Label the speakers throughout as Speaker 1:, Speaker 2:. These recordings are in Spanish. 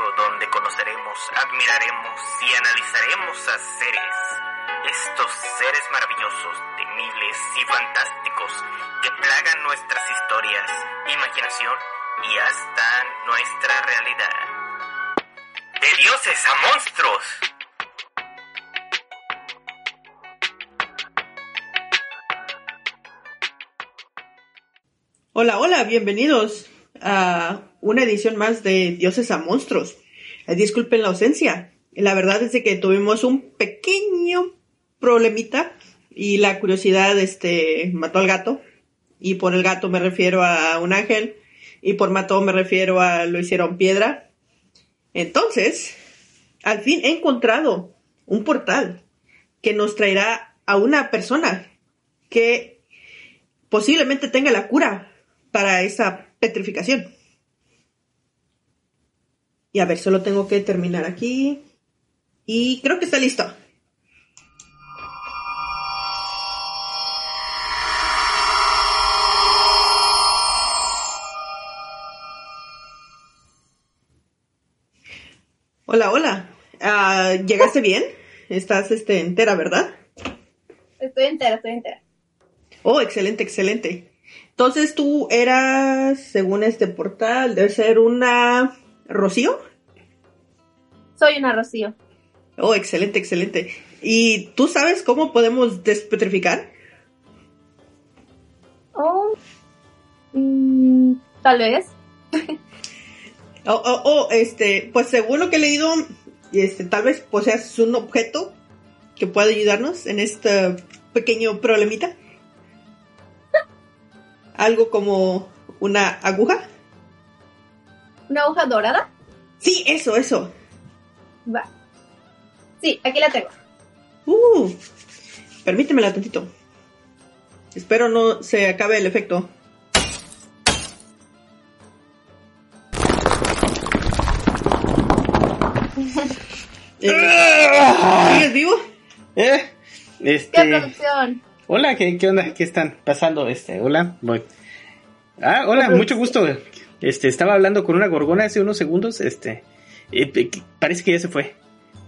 Speaker 1: Donde conoceremos, admiraremos y analizaremos a seres, estos seres maravillosos, temibles y fantásticos que plagan nuestras historias, imaginación y hasta nuestra realidad. De dioses a monstruos.
Speaker 2: Hola, hola, bienvenidos una edición más de Dioses a Monstruos. Eh, disculpen la ausencia. La verdad es que tuvimos un pequeño problemita y la curiosidad este, mató al gato. Y por el gato me refiero a un ángel y por mató me refiero a lo hicieron piedra. Entonces, al fin he encontrado un portal que nos traerá a una persona que posiblemente tenga la cura para esa petrificación. Y a ver, solo tengo que terminar aquí. Y creo que está listo. Hola, hola. Ah, ¿Llegaste bien? Estás este, entera, ¿verdad?
Speaker 3: Estoy entera, estoy entera.
Speaker 2: Oh, excelente, excelente. Entonces tú eras, según este portal, debe ser una Rocío.
Speaker 3: Soy una Rocío.
Speaker 2: Oh, excelente, excelente. ¿Y tú sabes cómo podemos despetrificar?
Speaker 3: Oh, mm, tal vez.
Speaker 2: Oh, oh, oh, este, pues según lo que he leído, este, tal vez poseas un objeto que pueda ayudarnos en este pequeño problemita. Algo como una aguja.
Speaker 3: ¿Una hoja dorada?
Speaker 2: Sí, eso, eso.
Speaker 3: Va. Sí, aquí la tengo.
Speaker 2: Uh, permítemela tantito. Espero no se acabe el efecto. Eh, ¿Sigues vivo?
Speaker 4: ¿Eh?
Speaker 3: ¿Qué
Speaker 4: Este.
Speaker 3: producción?
Speaker 4: Hola, ¿qué, ¿qué onda? ¿Qué están pasando? Este, hola, voy. Ah, hola, mucho gusto. Este, estaba hablando con una gorgona hace unos segundos. Este, eh, parece que ya se fue.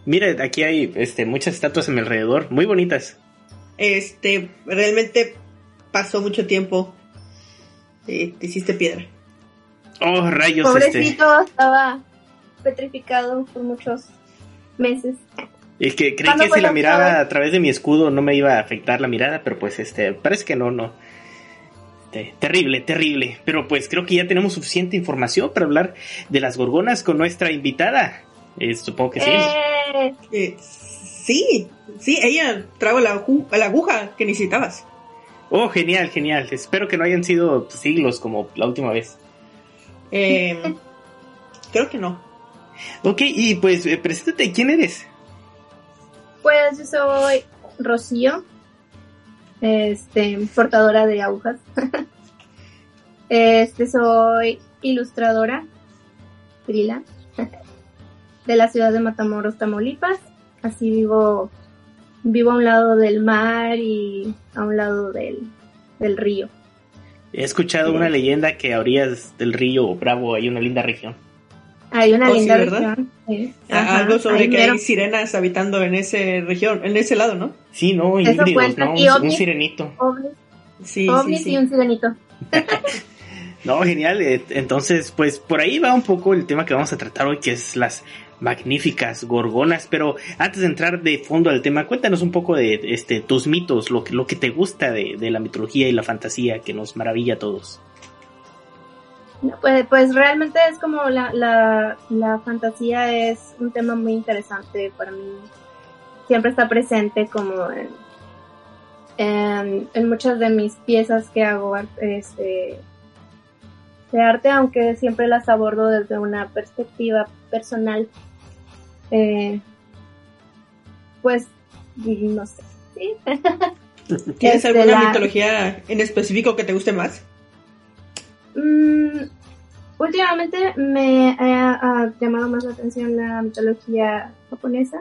Speaker 4: Mira, aquí hay este, muchas estatuas a mi alrededor, muy bonitas.
Speaker 2: Este, realmente pasó mucho tiempo. Eh, te hiciste piedra.
Speaker 4: Oh, rayos, este.
Speaker 3: Pobrecito, estaba petrificado por muchos meses.
Speaker 4: Es que creí
Speaker 3: ¿Cuándo
Speaker 4: que si la miraba a través de mi escudo no me iba a afectar la mirada, pero pues este, parece que no, no. Este, terrible, terrible. Pero pues creo que ya tenemos suficiente información para hablar de las gorgonas con nuestra invitada. Eh, supongo que sí.
Speaker 3: Eh,
Speaker 2: Eh, sí, sí, ella trajo la, la aguja que necesitabas.
Speaker 4: Oh, genial, genial. Espero que no hayan sido siglos como la última vez.
Speaker 2: Eh, creo que no.
Speaker 4: Ok, y pues eh, preséntate, ¿quién eres?
Speaker 3: Pues yo soy Rocío, este, portadora de agujas. este, soy ilustradora, freelance, de la ciudad de Matamoros, Tamaulipas. Así vivo, vivo a un lado del mar y a un lado del, del río.
Speaker 4: He escuchado una leyenda que a orillas del río Bravo hay una linda región.
Speaker 3: Hay una
Speaker 2: Oh, sí,
Speaker 3: linda
Speaker 2: ¿verdad?
Speaker 3: región. sí. Ajá,
Speaker 2: Algo sobre que
Speaker 3: mero.
Speaker 2: hay sirenas habitando en ese región, en ese lado, ¿no?
Speaker 4: Sí, no,
Speaker 3: Eso
Speaker 4: híbridos,
Speaker 3: cuenta.
Speaker 4: ¿no?
Speaker 3: Y
Speaker 4: Un, sirenito.
Speaker 3: ovnis,
Speaker 2: Sí,
Speaker 3: ovnis
Speaker 2: sí, sí.
Speaker 3: y un sirenito.
Speaker 4: No, genial. eh, Entonces, pues por ahí va un poco el tema que vamos a tratar hoy, que es las magníficas gorgonas. Pero antes de entrar de fondo al tema, cuéntanos un poco de este tus mitos, lo que, lo que te gusta de, de la mitología y la fantasía que nos maravilla a todos.
Speaker 3: Pues, pues realmente es como la, la, la fantasía es un tema muy interesante para mí. Siempre está presente como en, en, en muchas de mis piezas que hago este, de arte, aunque siempre las abordo desde una perspectiva personal. Eh, pues, no sé. ¿sí?
Speaker 2: ¿Tienes
Speaker 3: Este,
Speaker 2: alguna
Speaker 3: la-
Speaker 2: mitología en específico que te guste más?
Speaker 3: Mm, últimamente me ha, ha llamado más la atención la mitología japonesa.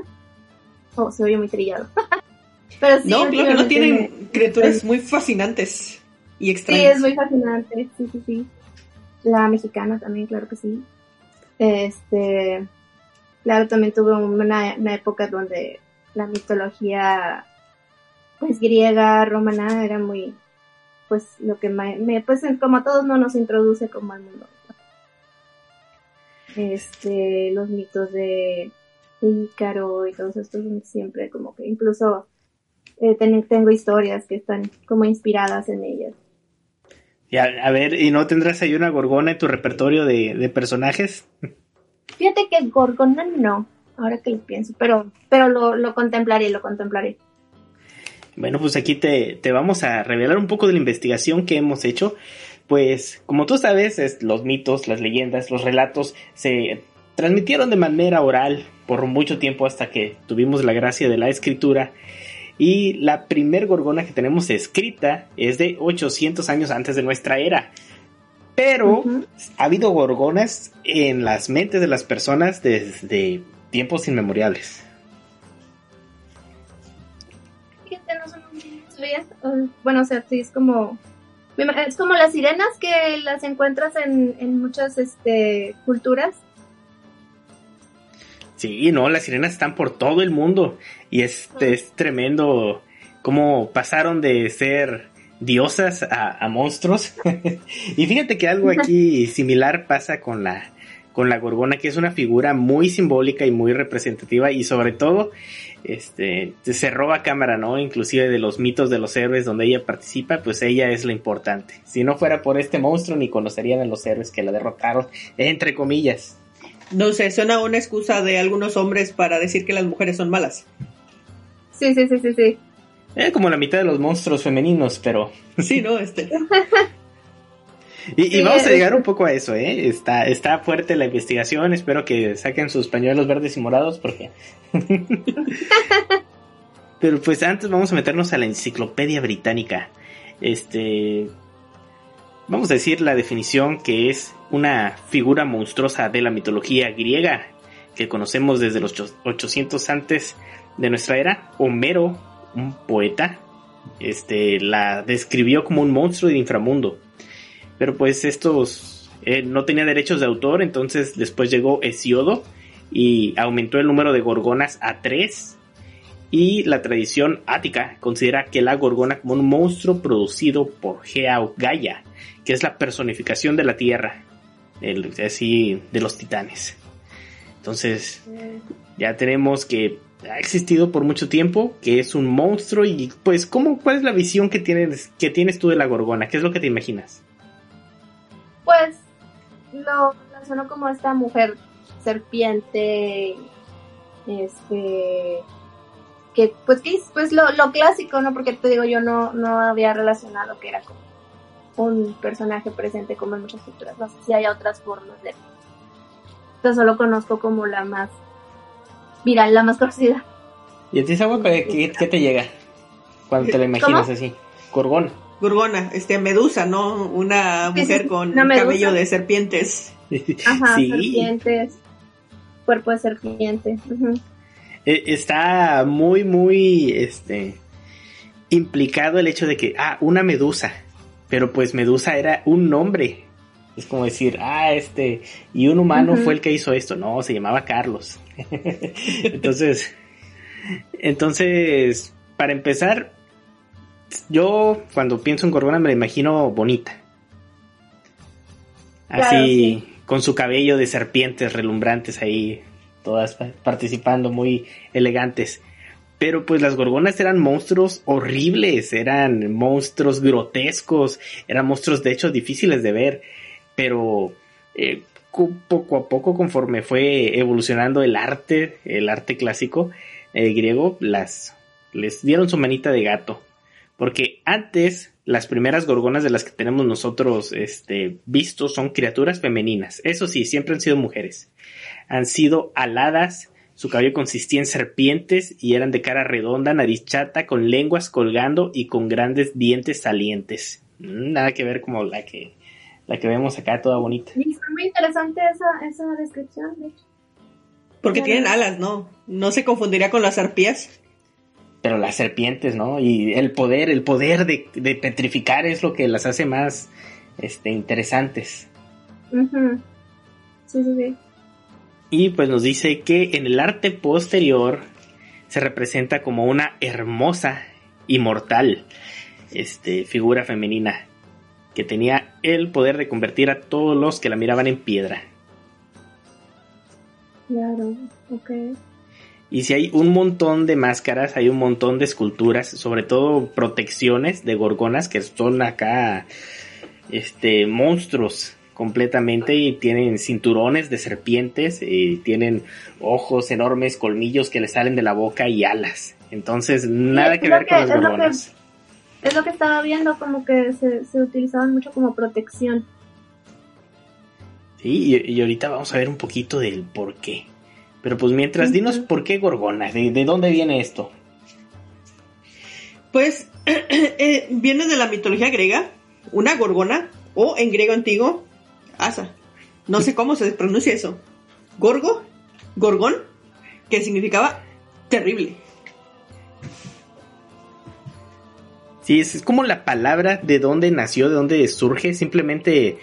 Speaker 3: Oh, se oye muy trillado. Pero sí,
Speaker 2: no, claro que no tienen criaturas muy fascinantes y
Speaker 3: Sí,
Speaker 2: extrañas.
Speaker 3: es muy fascinante. Sí, sí, sí. La mexicana también, claro que sí. Este, claro, también tuve una, una época donde la mitología, pues griega, romana, era muy, pues lo que me- pues como a todos no nos introduce como al mundo. Este, los mitos de Ícaro y todos estos son siempre como que incluso eh, ten- tengo historias que están como inspiradas en ellas.
Speaker 4: Y a, a ver, ¿y no tendrás ahí una gorgona en tu repertorio de, de personajes?
Speaker 3: Fíjate que Gorgona no, ahora que lo pienso, pero, pero lo, lo contemplaré, lo contemplaré.
Speaker 4: Bueno, pues aquí te, te vamos a revelar un poco de la investigación que hemos hecho. Pues, como tú sabes, es- los mitos, las leyendas, los relatos se transmitieron de manera oral por mucho tiempo hasta que tuvimos la gracia de la escritura. Y la primer gorgona que tenemos escrita es de 800 años antes de nuestra era. Pero ha habido gorgonas en las mentes de las personas desde tiempos inmemoriales.
Speaker 3: Bueno, o sea, sí, es como, es como las sirenas que las encuentras en, en muchas, este, culturas.
Speaker 4: Sí, no, las sirenas están por todo el mundo y es, es tremendo cómo pasaron de ser diosas a, a monstruos. y fíjate que algo aquí similar pasa con la con la gorgona, que es una figura muy simbólica y muy representativa y sobre todo este se roba cámara, ¿no? Inclusive de los mitos de los héroes donde ella participa, pues ella es lo importante. Si no fuera por este monstruo ni conocerían a los héroes que la derrotaron, entre comillas.
Speaker 2: No sé, suena una excusa de algunos hombres para decir que las mujeres son malas.
Speaker 3: Sí, sí, sí, sí, sí.
Speaker 4: Eh, como la mitad de los monstruos femeninos, pero...
Speaker 2: Sí, ¿no? Este,
Speaker 4: Y, vamos a llegar un poco a eso, ¿eh? Está, está fuerte la investigación, espero que saquen sus pañuelos verdes y morados porque... pero pues antes vamos a meternos a la enciclopedia británica. Este... Vamos a decir la definición que es una figura monstruosa de la mitología griega que conocemos desde los ocho- 800 antes de nuestra era. Homero, un poeta, este, la describió como un monstruo del inframundo. Pero pues estos eh, no tenía derechos de autor, entonces después llegó Hesiodo y aumentó el número de gorgonas a tres. Y la tradición ática considera que la gorgona como un monstruo producido por Gea o Gaia, que es la personificación de la tierra, así de los titanes. Entonces, ya tenemos que ha existido por mucho tiempo, que es un monstruo y pues ¿cómo, ¿cuál es la visión que tienes, que tienes tú de la gorgona? ¿Qué es lo que te imaginas?
Speaker 3: Pues lo relaciono como esta mujer serpiente, este, que pues que es pues lo, lo clásico, ¿no? Porque te digo, yo no, no había relacionado que era como un personaje presente como en muchas culturas, no sé si hay otras formas de... Yo solo conozco como la más viral, la más conocida.
Speaker 4: ¿Y a ti, Sawa, qué, te llega cuando te la imaginas
Speaker 3: ¿Cómo?
Speaker 4: así? Gorgona.
Speaker 2: Gorgona, este, Medusa, ¿no? Una mujer con
Speaker 3: medusa.
Speaker 2: cabello de serpientes.
Speaker 3: Ajá,
Speaker 4: Sí.
Speaker 3: serpientes, cuerpo de serpiente.
Speaker 4: Eh, Está muy, muy, este, implicado el hecho de que, ah, una medusa. Pero pues Medusa era un nombre. Es como decir, ah, este, y un humano fue el que hizo esto. No, se llamaba Carlos. entonces, entonces, para empezar, yo cuando pienso en Gorgona me la imagino bonita.
Speaker 3: Claro,
Speaker 4: Así, con su cabello de serpientes relumbrantes ahí, todas pa- participando, muy elegantes. Pero pues las gorgonas eran monstruos horribles, eran monstruos grotescos, eran monstruos de hecho difíciles de ver. pero eh, poco a poco conforme fue evolucionando el arte, el arte clásico eh, griego, las les dieron su manita de gato, porque antes las primeras gorgonas de las que tenemos nosotros este, vistos son criaturas femeninas. Eso sí, siempre han sido mujeres. Han sido aladas, su cabello consistía en serpientes y eran de cara redonda, nariz chata, con lenguas colgando y con grandes dientes salientes. Mm, nada que ver como la que, la que vemos acá, toda bonita.
Speaker 3: Está muy interesante esa, esa descripción, de hecho.
Speaker 2: Porque tienen alas, ¿no? No se confundiría con las arpías.
Speaker 4: Pero las serpientes, ¿no? Y el poder, el poder de, de petrificar es lo que las hace más este, interesantes.
Speaker 3: Ujú. Sí, sí, sí.
Speaker 4: Y pues nos dice que en el arte posterior se representa como una hermosa, inmortal este, figura femenina que tenía el poder de convertir a todos los que la miraban en piedra.
Speaker 3: Claro, ok.
Speaker 4: Y si hay un montón de máscaras, hay un montón de esculturas, sobre todo protecciones de gorgonas que son acá este monstruos completamente y tienen cinturones de serpientes y tienen ojos enormes, colmillos que le salen de la boca y alas. Entonces, nada
Speaker 3: es
Speaker 4: que ver con las
Speaker 3: es lo que-
Speaker 4: gorgonas.
Speaker 3: Es lo que estaba viendo, como que se, se utilizaban mucho como protección.
Speaker 4: Sí, y, y ahorita vamos a ver un poquito del por qué. Pero pues mientras, dinos por qué gorgonas, de, de dónde viene esto.
Speaker 2: Pues eh, viene de la mitología griega, una gorgona, o en griego antiguo, asa. No sé cómo se pronuncia eso. Gorgo, gorgón, que significaba terrible.
Speaker 4: Sí, es, es como la palabra de dónde nació, de dónde surge, simplemente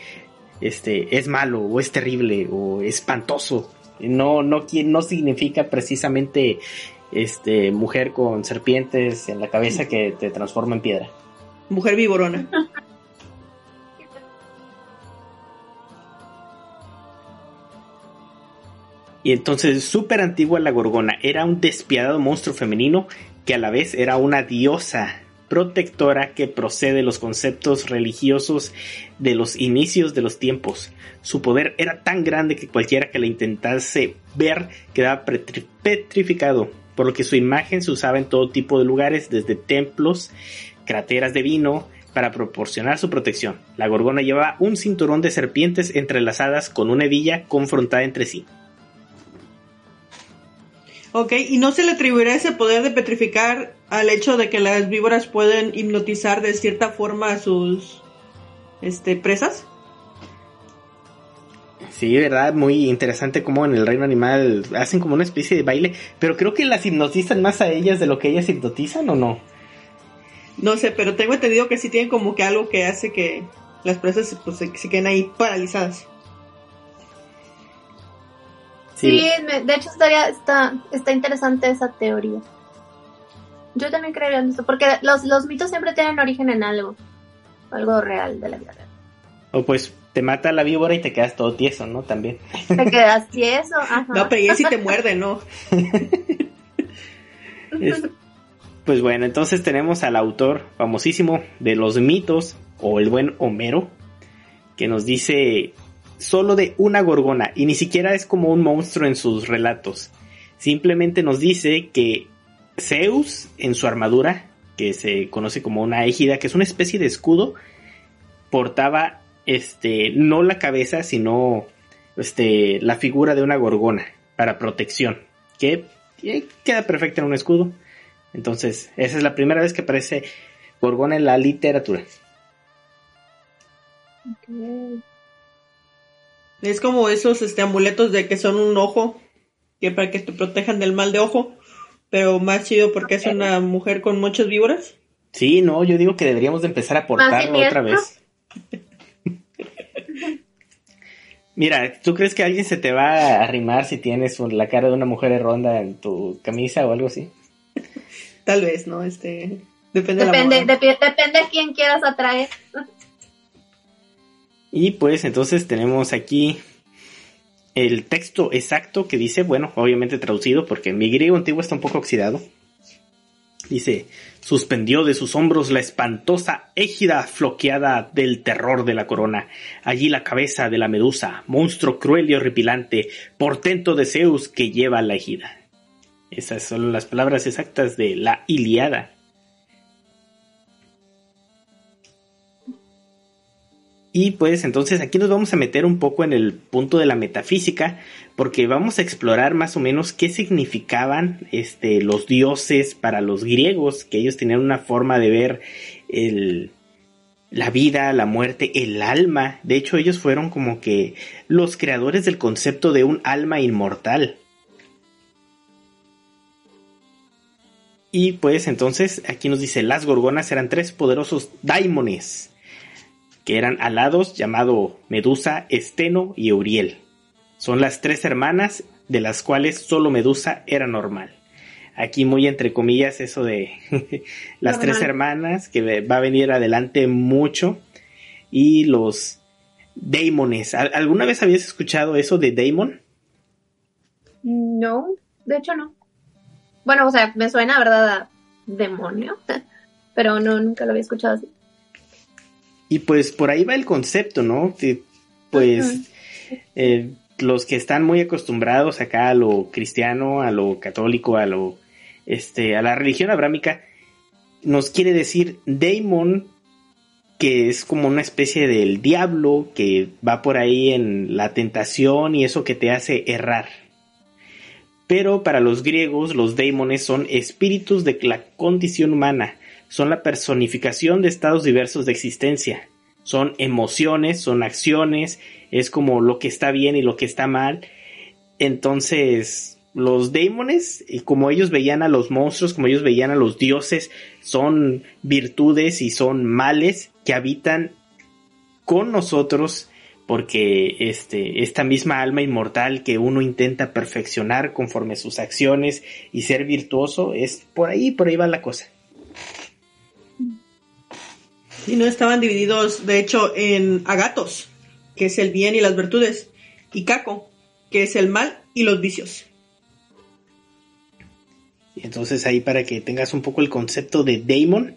Speaker 4: este es malo o es terrible o espantoso. No no no significa precisamente este mujer con serpientes en la cabeza que te transforma en piedra.
Speaker 2: Mujer viborona.
Speaker 4: Y entonces, súper antigua la Gorgona era un despiadado monstruo femenino que a la vez era una diosa protectora que procede de los conceptos religiosos de los inicios de los tiempos. Su poder era tan grande que cualquiera que la intentase ver quedaba petri- petrificado, por lo que su imagen se usaba en todo tipo de lugares, desde templos, crateras de vino, para proporcionar su protección. La Gorgona llevaba un cinturón de serpientes entrelazadas con una hebilla confrontada entre sí.
Speaker 2: Ok, y no se le atribuirá ese poder de petrificar al hecho de que las víboras pueden hipnotizar de cierta forma a sus este, presas.
Speaker 4: Sí, verdad, muy interesante como en el reino animal hacen como una especie de baile, pero creo que las hipnotizan más a ellas de lo que ellas hipnotizan o no.
Speaker 2: No sé, pero tengo entendido que sí tienen como que algo que hace que las presas pues, se, se queden ahí paralizadas.
Speaker 3: Sí, me- de hecho estaría, está, está interesante esa teoría. Yo también creería en eso, porque los, los mitos siempre tienen origen en algo. Algo real de la vida real.
Speaker 4: O pues te mata la víbora y te quedas todo tieso, ¿no? También.
Speaker 3: Te quedas tieso, ajá.
Speaker 2: No, pero ya si te muerde, ¿no?
Speaker 4: Es- pues bueno, entonces tenemos al autor famosísimo de los mitos, o el buen Homero, que nos dice solo de una gorgona, y ni siquiera es como un monstruo en sus relatos. Simplemente nos dice que Zeus, en su armadura, que se conoce como una égida, que es una especie de escudo, portaba este no la cabeza, sino este la figura de una gorgona para protección, que eh, queda perfecta en un escudo. Entonces, esa es la primera vez que aparece gorgona en la literatura.
Speaker 2: Es como esos este, amuletos de que son un ojo, que para que te protejan del mal de ojo, pero más chido porque es una mujer con muchas víboras.
Speaker 4: Sí, no, yo digo que deberíamos de empezar a portarlo otra vez. Mira, ¿tú crees que alguien se te va a arrimar si tienes un- la cara de una mujer ronda en tu camisa o algo así?
Speaker 2: Tal vez, ¿no? Este, depende,
Speaker 3: Depende,
Speaker 2: de la moda.
Speaker 3: depende de quién quieras atraer.
Speaker 4: Y pues entonces tenemos aquí el texto exacto que dice, bueno, obviamente traducido porque mi griego antiguo está un poco oxidado. Dice, suspendió de sus hombros la espantosa égida floqueada del terror de la corona. Allí la cabeza de la medusa, monstruo cruel y horripilante, portento de Zeus que lleva la égida. Esas son las palabras exactas de la Iliada. Y pues entonces aquí nos vamos a meter un poco en el punto de la metafísica, porque vamos a explorar más o menos qué significaban este, los dioses para los griegos, que ellos tenían una forma de ver el, la vida, la muerte, el alma. De hecho, ellos fueron como que los creadores del concepto de un alma inmortal. Y pues entonces aquí nos dice, las gorgonas eran tres poderosos daimones que eran alados, llamado Medusa, Esteno y Euriel. Son las tres hermanas de las cuales solo Medusa era normal. Aquí muy entre comillas eso de las tres hermanas que va a venir adelante mucho y los daimones. ¿Alguna vez habías escuchado eso de daimon?
Speaker 3: No, de hecho no. Bueno, o sea, me suena, ¿verdad? A demonio, pero no, nunca lo había escuchado así.
Speaker 4: Y pues por ahí va el concepto, ¿no? pues eh, los que están muy acostumbrados acá a lo cristiano, a lo católico, a lo este, a la religión abrámica, nos quiere decir Daemon, que es como una especie del diablo que va por ahí en la tentación y eso que te hace errar. Pero para los griegos, los daimones son espíritus de la condición humana, son la personificación de estados diversos de existencia. Son emociones, son acciones, es como lo que está bien y lo que está mal. Entonces, los daimones, como ellos veían a los monstruos, como ellos veían a los dioses, son virtudes y son males que habitan con nosotros porque este, esta misma alma inmortal que uno intenta perfeccionar conforme sus acciones y ser virtuoso, es por ahí, por ahí va la cosa.
Speaker 2: Y no estaban divididos, de hecho, en agatos, que es el bien y las virtudes, y caco, que es el mal y los vicios.
Speaker 4: Y entonces ahí para que tengas un poco el concepto de Daemon,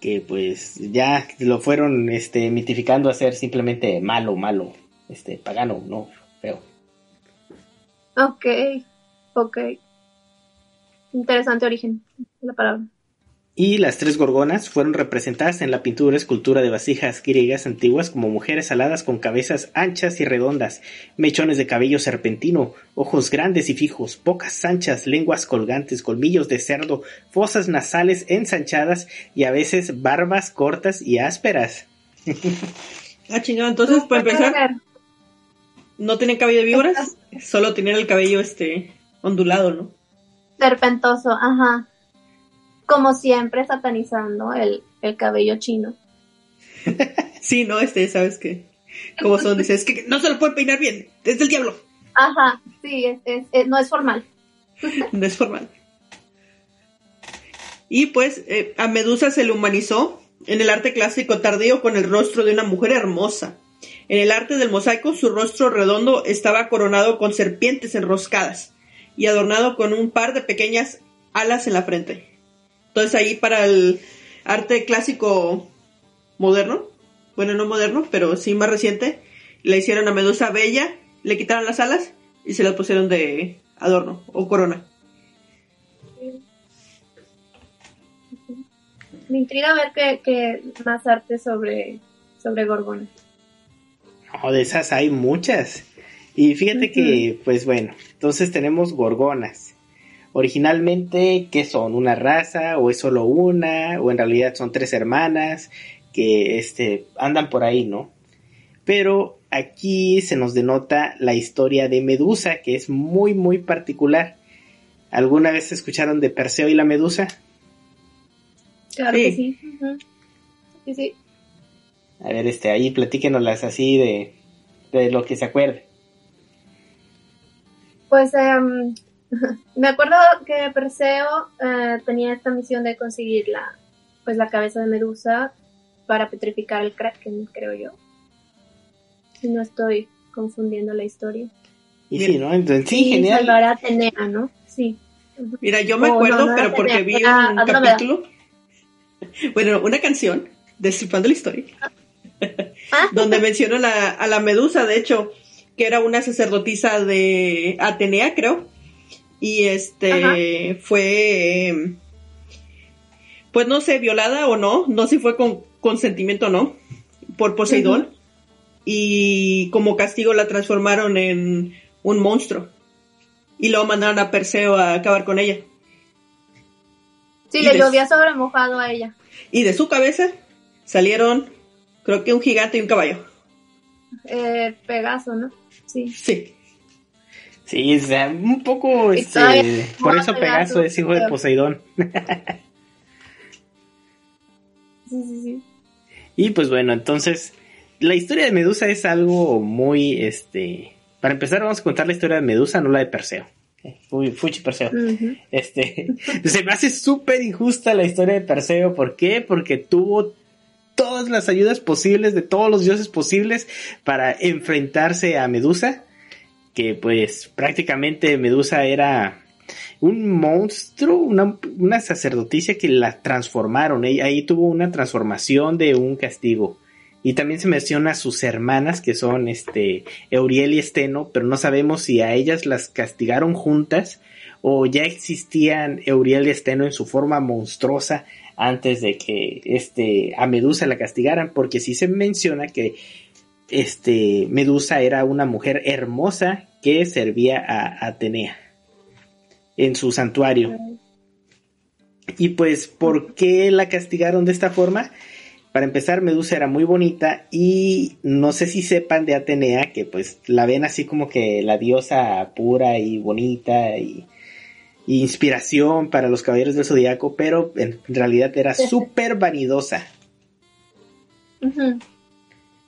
Speaker 4: que pues ya lo fueron este, mitificando a ser simplemente malo, malo, este, pagano, no, feo.
Speaker 3: Ok, ok. Interesante origen la palabra
Speaker 4: y las tres gorgonas fueron representadas en la pintura escultura de vasijas griegas antiguas como mujeres aladas con cabezas anchas y redondas, mechones de cabello serpentino, ojos grandes y fijos, bocas anchas, lenguas colgantes, colmillos de cerdo, fosas nasales ensanchadas y a veces barbas cortas y ásperas.
Speaker 2: ah, chingado, entonces para empezar, no tienen cabello de víboras, solo tenían el cabello este ondulado, ¿no?
Speaker 3: Serpentoso, ajá como siempre satanizando el, cabello chino.
Speaker 2: sí, no, este, ¿sabes qué? Como son, dices, es que no se lo puede peinar bien, es del diablo.
Speaker 3: Ajá, sí, no es formal.
Speaker 2: no es formal. Y pues eh, a Medusa se le humanizó en el arte clásico tardío con el rostro de una mujer hermosa. En el arte del mosaico su rostro redondo estaba coronado con serpientes enroscadas y adornado con un par de pequeñas alas en la frente. Entonces ahí para el arte clásico moderno, bueno, no moderno, pero sí más reciente, le hicieron a Medusa bella, le quitaron las alas y se las pusieron de adorno o corona.
Speaker 3: Me intriga ver qué, más arte sobre, sobre Gorgona.
Speaker 4: No, de esas hay muchas. Y fíjate que, pues bueno, entonces tenemos gorgonas originalmente qué son, una raza o es solo una o en realidad son tres hermanas que este, andan por ahí, ¿no? Pero aquí se nos denota la historia de Medusa que es muy muy particular. ¿Alguna vez escucharon de Perseo y la Medusa?
Speaker 3: Claro que sí. Sí, sí.
Speaker 4: A ver, este, ahí platíquenoslas así de, de lo que se acuerde.
Speaker 3: Pues um, Me acuerdo que Perseo eh, tenía esta misión de conseguir la, pues la cabeza de Medusa para petrificar el Kraken, creo yo. Si no estoy confundiendo la historia.
Speaker 4: Y sí, ¿no? Entonces, sí, genial.
Speaker 3: salvar a Atenea, ¿no? Sí.
Speaker 2: Mira, yo me
Speaker 3: Oh,
Speaker 2: acuerdo,
Speaker 3: no, no
Speaker 2: pero porque vi un capítulo. Bueno, una canción, destripando la historia,
Speaker 3: Ah,
Speaker 2: donde menciona a la Medusa, de hecho, que era una sacerdotisa de Atenea, creo. Y este
Speaker 3: Ajá.
Speaker 2: fue. eh, Pues no sé, violada o no, no sé si fue con consentimiento o no, por Poseidón. Y como castigo la transformaron en un monstruo. Y luego mandaron a Perseo a acabar con ella.
Speaker 3: sí,
Speaker 2: y
Speaker 3: le llovía sobre mojado a ella.
Speaker 2: Y de su cabeza salieron, creo que un gigante y un caballo.
Speaker 3: Eh, Pegaso, ¿no? Sí.
Speaker 2: Sí.
Speaker 4: Sí, o sea, un poco, este, por eso Pegaso es hijo de Poseidón.
Speaker 3: Sí, sí, sí.
Speaker 4: Y pues bueno, entonces, la historia de Medusa es algo muy, este, para empezar vamos a contar la historia de Medusa, no la de Perseo. Uy, Fuchi Perseo. Este, se me hace súper injusta la historia de Perseo. ¿Por qué? Porque tuvo todas las ayudas posibles de todos los dioses posibles para enfrentarse a Medusa. Que pues prácticamente Medusa era un monstruo, una, una sacerdotisa que la transformaron. Ella- Ahí tuvo una transformación de un castigo. Y también se menciona a sus hermanas, que son este Euriel y Esteno, pero no sabemos si a ellas las castigaron juntas o ya existían Euriel y Esteno en su forma monstruosa antes de que este a Medusa la castigaran, porque sí se menciona que este Medusa era una mujer hermosa que servía a Atenea en su santuario. Y pues, ¿por qué la castigaron de esta forma? Para empezar, Medusa era muy bonita y no sé si sepan de Atenea, que pues la ven así como que la diosa pura y bonita y, y inspiración para los caballeros del zodiaco, pero en realidad era súper vanidosa.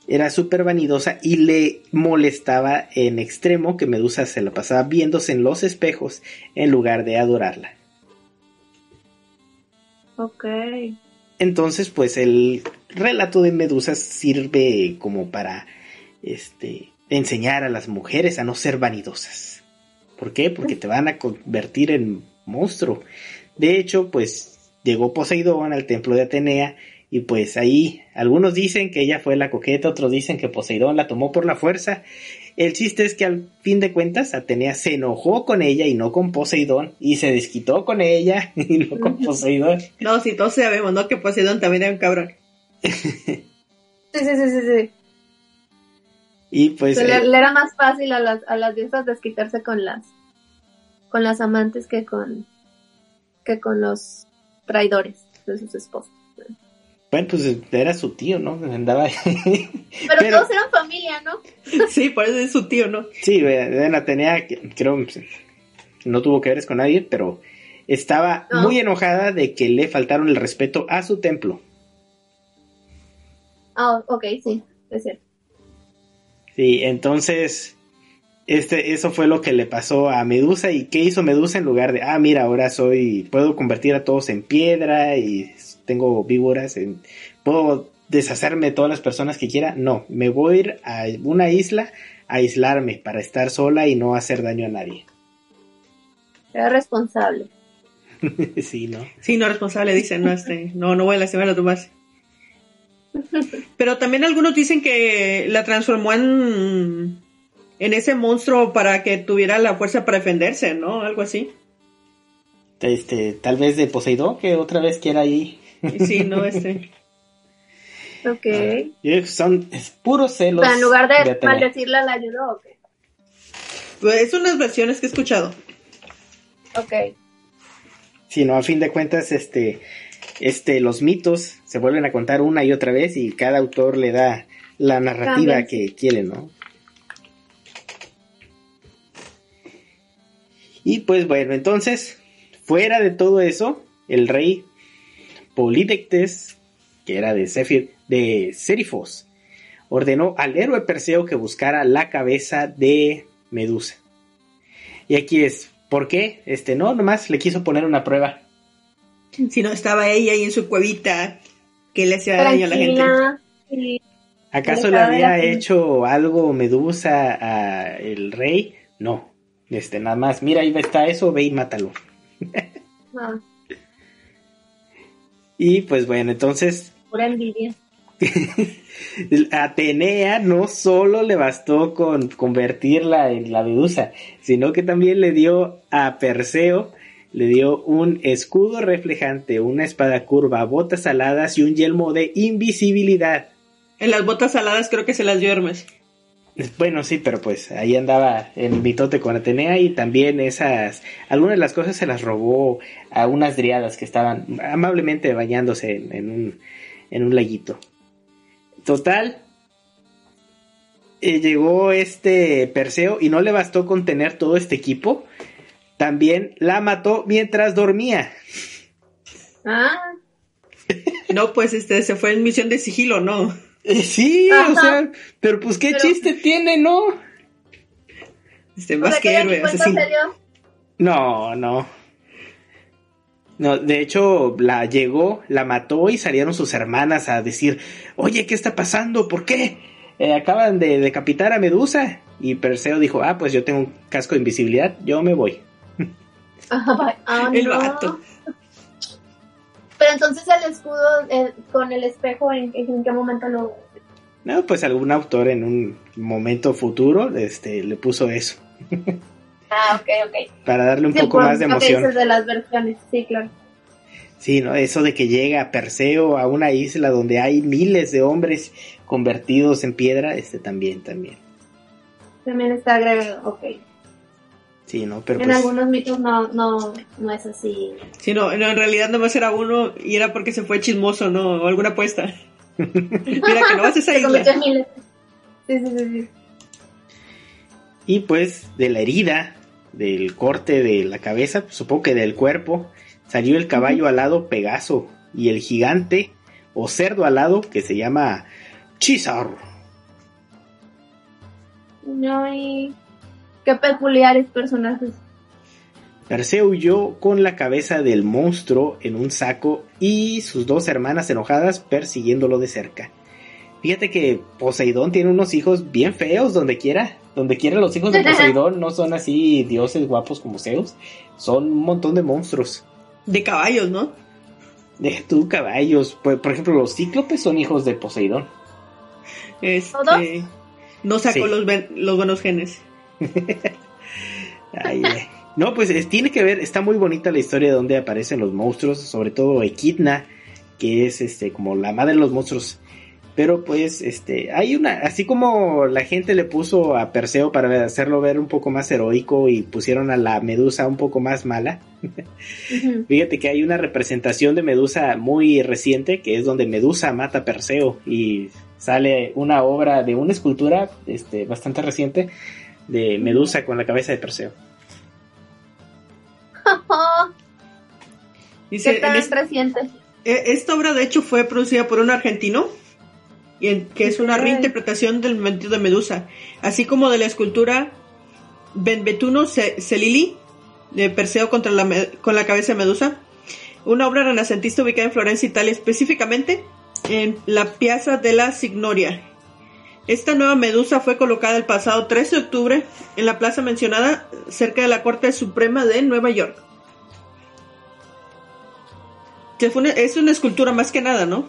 Speaker 4: Era súper vanidosa y le molestaba en extremo que Medusa se la pasaba viéndose en los espejos en lugar de adorarla.
Speaker 3: Ok.
Speaker 4: Entonces, pues el relato de Medusa sirve como para este enseñar a las mujeres a no ser vanidosas. ¿Por qué? Porque te van a convertir en monstruo. De hecho, pues llegó Poseidón al templo de Atenea y pues ahí algunos dicen que ella fue la coqueta, otros dicen que Poseidón la tomó por la fuerza. El chiste es que al fin de cuentas Atenea se enojó con ella y no con Poseidón y se desquitó con ella y no con Poseidón.
Speaker 2: No, sí, todos sabemos, ¿no? Que Poseidón también era un cabrón.
Speaker 3: Sí, sí, sí, sí, sí.
Speaker 4: Y pues
Speaker 3: Se
Speaker 4: eh,
Speaker 3: le, le era más fácil a las, a las diosas desquitarse con las con las amantes que con que con los traidores de sus esposos.
Speaker 4: Bueno, pues era su tío, ¿no? Andaba.
Speaker 3: Pero,
Speaker 4: Pero-
Speaker 3: todos eran familia, ¿no?
Speaker 2: Sí, por eso es su tío, ¿no?
Speaker 4: sí, Atenea, que- creo no tuvo que ver con nadie, pero estaba
Speaker 3: No.
Speaker 4: muy enojada de que le faltaron el respeto a su templo.
Speaker 3: Ah, ok, sí, es cierto.
Speaker 4: Sí, entonces, este, eso fue lo que le pasó a Medusa. ¿Y qué hizo Medusa en lugar de, ah, mira, ahora soy, puedo convertir a todos en piedra y tengo víboras, en- puedo deshacerme de todas las personas que quiera? No, me voy a ir a una isla a aislarme para estar sola y no hacer daño a nadie.
Speaker 3: Era responsable.
Speaker 4: sí, ¿no?
Speaker 2: Sí, no responsable, dicen, no, este, no, no voy a lastimar a los demás. Pero también algunos dicen que la transformó en, en ese monstruo para que tuviera la fuerza para defenderse, ¿no? Algo así.
Speaker 4: Este, tal vez de Poseidón, que otra vez quiera ahí.
Speaker 2: Sí, no, este.
Speaker 3: Ok.
Speaker 4: Son es puros
Speaker 3: o
Speaker 4: celos.
Speaker 3: sea, en lugar de, maldecirla, la ayudó, ok.
Speaker 2: Pues son unas versiones que he escuchado.
Speaker 3: Ok.
Speaker 4: Sí, no, a fin de cuentas, este, este, los mitos se vuelven a contar una y otra vez y cada autor le da la narrativa que quiere, ¿no? Y pues bueno, entonces, fuera de todo eso, el rey Polidectes, que era de Céfir, de Serifos, ordenó al héroe Perseo que buscara la cabeza de Medusa. Y aquí es, ¿por qué? Este, no, nomás le quiso poner una prueba.
Speaker 2: Si no estaba ella ahí en su cuevita, que le hacía daño a la gente.
Speaker 4: ¿Acaso
Speaker 3: Le
Speaker 4: había hecho algo Medusa a el rey? No. Este, nada más, mira, ahí está eso, ve y mátalo.
Speaker 3: No,
Speaker 4: Y pues bueno, entonces
Speaker 3: pura envidia.
Speaker 4: Atenea no solo le bastó con convertirla en la medusa, sino que también le dio a Perseo, le dio un escudo reflejante, una espada curva, botas aladas y un yelmo de invisibilidad.
Speaker 2: En las botas saladas creo que se las dio Hermes.
Speaker 4: Bueno, sí, pero pues ahí andaba en mitote con Atenea y también esas, algunas de las cosas se las robó a unas driadas que estaban amablemente bañándose en, en un, en un laguito. Total, eh, llegó este Perseo y no le bastó con tener todo este equipo, también la mató mientras dormía.
Speaker 3: Ah,
Speaker 2: No, pues este se fue en misión de sigilo, ¿no?
Speaker 4: Eh, sí, o sea, pero pues qué
Speaker 3: Pero-
Speaker 4: chiste tiene, ¿no?
Speaker 2: Este,
Speaker 3: o
Speaker 2: más
Speaker 3: sea
Speaker 2: que héroe, asesino.
Speaker 4: No, no. No, de hecho, la llegó, la mató y salieron sus hermanas a decir, oye, ¿qué está pasando? ¿Por qué? Eh, acaban de decapitar a Medusa. Y Perseo dijo, ah, pues yo tengo un casco de invisibilidad, yo me voy.
Speaker 3: Ah,
Speaker 2: El vato.
Speaker 3: Pero entonces el escudo con el espejo, ¿en, en qué momento lo...?
Speaker 4: No, pues algún autor en un momento futuro este, le puso eso,
Speaker 3: Ah, ok, ok.
Speaker 4: para darle un
Speaker 3: Sí,
Speaker 4: poco más de emoción.
Speaker 3: dices de las versiones, sí, claro.
Speaker 4: Sí, ¿no? Eso de que llega Perseo a una isla donde hay miles de hombres convertidos en piedra, este también, también.
Speaker 3: También está agregado, ok.
Speaker 4: Sí, ¿no? Pero
Speaker 3: en
Speaker 4: pues...
Speaker 3: algunos mitos no, no, no es así.
Speaker 2: Sí, no, no, en realidad nomás era uno y era porque se fue chismoso, ¿no? O alguna apuesta. Mira que no vas a esa isla.
Speaker 3: Sí, sí, sí, sí.
Speaker 4: Y pues de la herida, del corte de la cabeza, supongo que del cuerpo, salió el caballo alado Pegaso y el gigante o cerdo alado que se llama Chisar.
Speaker 3: No, y qué peculiares personajes.
Speaker 4: Perseo huyó con la cabeza del monstruo en un saco y sus dos hermanas enojadas persiguiéndolo de cerca. Fíjate que Poseidón tiene unos hijos bien feos donde quiera. Donde quiera los hijos de Poseidón no son así dioses guapos como Zeus. Son un montón de monstruos.
Speaker 2: De caballos, ¿no?
Speaker 4: Deja tú caballos. Por, por ejemplo, los cíclopes son hijos de Poseidón.
Speaker 2: Este,
Speaker 3: ¿Todos?
Speaker 2: no sacó
Speaker 4: Sí.
Speaker 2: los, ben- los buenos genes.
Speaker 4: Ay, ay. No, pues es- tiene que ver, está muy bonita la historia de donde aparecen los monstruos, sobre todo Equidna, que es este como la madre de los monstruos. Pero pues este hay una, así como la gente le puso a Perseo para hacerlo ver un poco más heroico y pusieron a la Medusa un poco más mala. Fíjate que hay una representación de Medusa muy reciente, que es donde Medusa mata a Perseo y sale una obra de una escultura este, bastante reciente de Medusa con la cabeza de Perseo.
Speaker 2: Dice,
Speaker 3: ¿Qué tan
Speaker 2: es-
Speaker 3: reciente?
Speaker 2: eh, esta obra de hecho fue producida por un argentino, y en- que es una reinterpretación del momento de Medusa, así como de la escultura Benvetuno Ce- Celili de Perseo contra la, con la cabeza de Medusa, una obra renacentista ubicada en Florencia, Italia, específicamente en la Piazza della Signoria. Esta nueva medusa fue colocada el pasado 13 de octubre en la plaza mencionada cerca de la Corte Suprema de Nueva York. Que fue una- es una escultura más que nada, ¿no?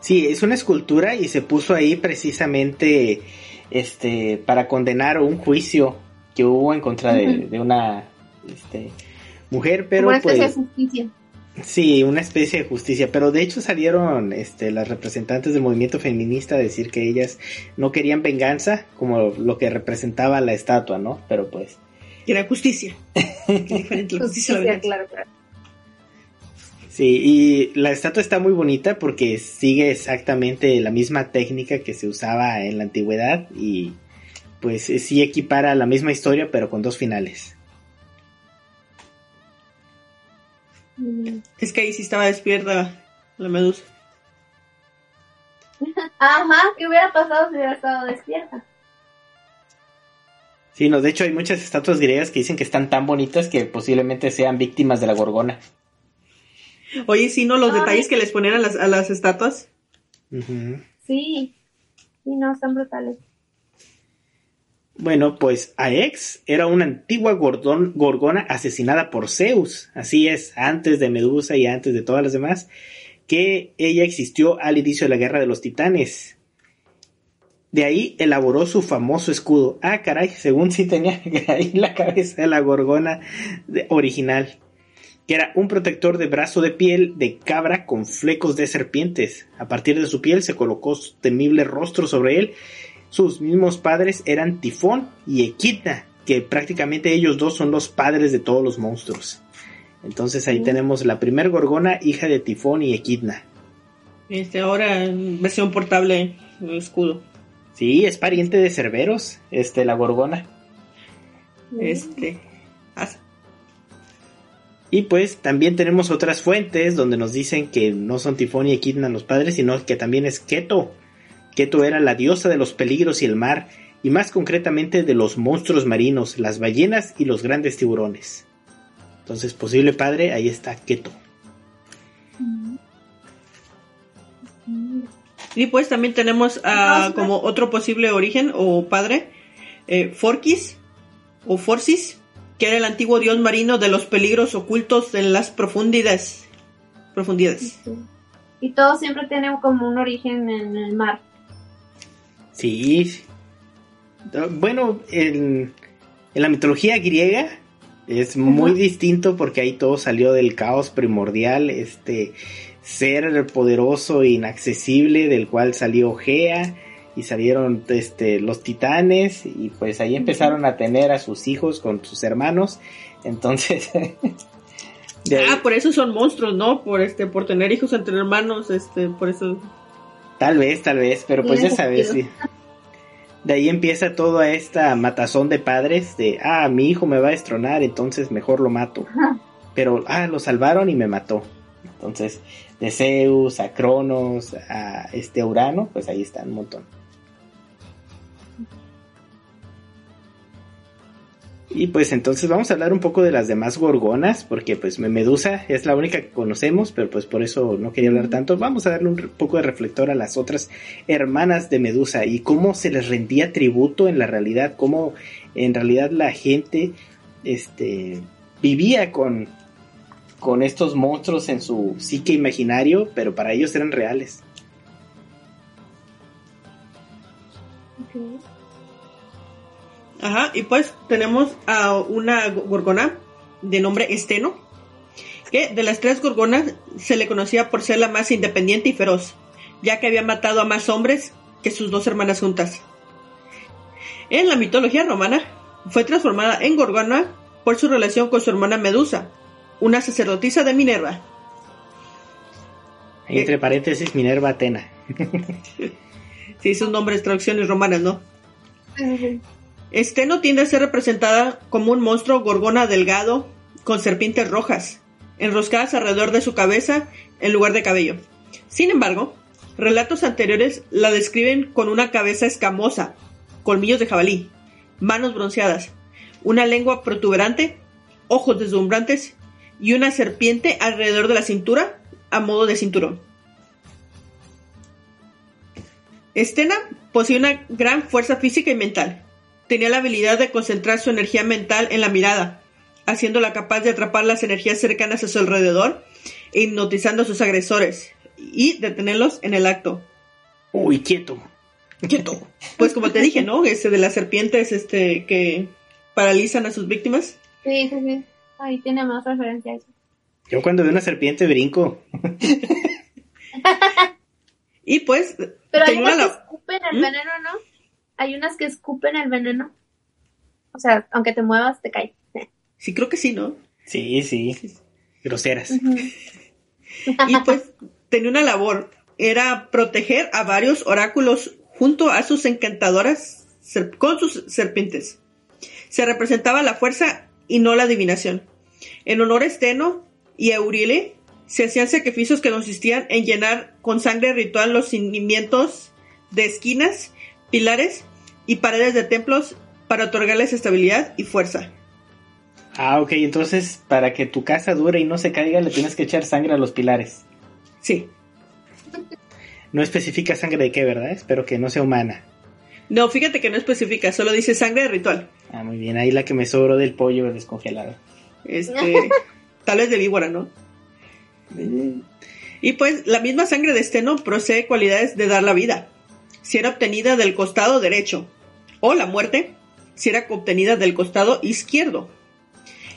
Speaker 4: Sí, es una escultura y se puso ahí precisamente este para condenar un juicio que hubo en contra de, una este, mujer, pero
Speaker 3: una especie
Speaker 4: pues
Speaker 3: de justicia.
Speaker 4: Sí, una especie de justicia, pero de hecho salieron este las representantes del movimiento feminista a decir que ellas no querían venganza como lo que representaba la estatua, ¿no? Pero pues
Speaker 2: Y era justicia. Diferente la justicia
Speaker 3: Justicia, claro, claro.
Speaker 4: Sí, y la estatua está muy bonita porque sigue exactamente la misma técnica que se usaba en la antigüedad y pues sí equipara la misma historia pero con dos finales.
Speaker 2: Es que ahí sí estaba despierta la medusa.
Speaker 3: Ajá, ¿qué hubiera pasado si hubiera estado despierta?
Speaker 4: Sí, no, de hecho hay muchas estatuas griegas que dicen que están tan bonitas que posiblemente sean víctimas de la gorgona.
Speaker 2: Oye, sí, ¿no? Los
Speaker 3: Ay.
Speaker 2: detalles que les ponían a las, a las estatuas.
Speaker 3: Sí. Sí, no, están brutales.
Speaker 4: Bueno, pues Aex era una antigua gorgona asesinada por Zeus, así es, antes de Medusa y antes de todas las demás, que ella existió al inicio de la guerra de los titanes. De ahí elaboró su famoso escudo. Ah, caray, según sí tenía ahí la cabeza de la gorgona original, que era un protector de brazo de piel de cabra con flecos de serpientes. A partir de su piel se colocó su temible rostro sobre él sus mismos padres eran Tifón y Equidna, que prácticamente ellos dos son los padres de todos los monstruos. Entonces ahí tenemos la primer Gorgona, hija de Tifón y Equidna.
Speaker 2: Este, ahora versión portable, escudo.
Speaker 4: Sí, es pariente de Cerberos, este, la Gorgona.
Speaker 2: Este.
Speaker 4: Y pues también tenemos otras fuentes donde nos dicen que no son Tifón y Equidna los padres, sino que también es Keto, Keto era la diosa de los peligros y el mar, y más concretamente de los monstruos marinos, las ballenas y los grandes tiburones. Entonces, posible padre, ahí está Keto.
Speaker 2: Y pues también tenemos uh, como otro posible origen o padre, eh, Forkis o Forcis, que era el antiguo dios marino de los peligros ocultos en las profundidades. profundidades.
Speaker 3: Y todo siempre tiene como un origen en el mar.
Speaker 4: Sí. Bueno, en, la mitología griega es muy distinto porque ahí todo salió del caos primordial, este ser poderoso e inaccesible del cual salió Gea y salieron este los titanes y pues ahí empezaron a tener a sus hijos con sus hermanos. Entonces
Speaker 2: Ah, por eso son monstruos, ¿no? Por este por tener hijos entre hermanos, este por eso
Speaker 4: Tal vez, tal vez, pero pues ya sabes, sí. De ahí empieza toda esta matazón de padres de, ah, mi hijo me va a destronar, entonces mejor lo mato. Pero, ah, lo salvaron y me mató. Entonces, de Zeus a Cronos a este Urano, pues ahí están un montón. Y pues entonces vamos a hablar un poco de las demás gorgonas, porque pues Medusa es la única que conocemos, pero pues por eso no quería hablar tanto. Vamos a darle un poco de reflector a las otras hermanas de Medusa y cómo se les rendía tributo en la realidad, cómo en realidad la gente este, vivía con, con estos monstruos en su psique imaginario, pero para ellos eran reales.
Speaker 2: Ajá, y pues tenemos a una gorgona de nombre Esteno, que de las tres gorgonas se le conocía por ser la más independiente y feroz, ya que había matado a más hombres que sus dos hermanas juntas. En la mitología romana, fue transformada en gorgona por su relación con su hermana Medusa, una sacerdotisa de Minerva.
Speaker 4: Entre paréntesis, Minerva Atena.
Speaker 2: sí, sus nombres, traducciones romanas, ¿no? Esteno tiende a ser representada como un monstruo gorgona delgado con serpientes rojas, enroscadas alrededor de su cabeza en lugar de cabello. Sin embargo, relatos anteriores la describen con una cabeza escamosa, colmillos de jabalí, manos bronceadas, una lengua protuberante, ojos deslumbrantes y una serpiente alrededor de la cintura a modo de cinturón. Estena posee una gran fuerza física y mental, tenía la habilidad de concentrar su energía mental en la mirada, haciéndola capaz de atrapar las energías cercanas a su alrededor e hipnotizando a sus agresores y detenerlos en el acto.
Speaker 4: Uy, quieto.
Speaker 2: Quieto. Pues como te dije, ¿no? Ese de las serpientes este que paralizan a sus víctimas.
Speaker 3: Sí, sí, sí. Ahí tiene más referencia
Speaker 4: Yo cuando veo una serpiente brinco.
Speaker 2: y pues.
Speaker 3: Pero hay que escupen el ¿Mm? veneno, ¿no? Hay unas que escupen el veneno. O sea, aunque te muevas, te cae.
Speaker 2: Sí, creo que sí, ¿no?
Speaker 4: Sí, sí. Groseras.
Speaker 2: y pues tenía una labor. Era proteger a varios oráculos junto a sus encantadoras con sus serpientes. Se representaba la fuerza y no la adivinación. En honor a Esteno y a Eurile se hacían sacrificios que consistían en llenar con sangre ritual los cimientos de esquinas, pilares y paredes de templos para otorgarles estabilidad y fuerza.
Speaker 4: Ah, ok, entonces para que tu casa dure y no se caiga le tienes que echar sangre a los pilares.
Speaker 2: Sí.
Speaker 4: No especifica sangre de qué, ¿verdad? Espero que no sea humana.
Speaker 2: No, fíjate que no especifica, solo dice sangre de ritual.
Speaker 4: Ah, muy bien, ahí la que me sobró del pollo descongelado.
Speaker 2: Este, tal vez de víbora, ¿no? Y pues la misma sangre de esteno procede cualidades de dar la vida, si era obtenida del costado derecho, o la muerte, si era obtenida del costado izquierdo.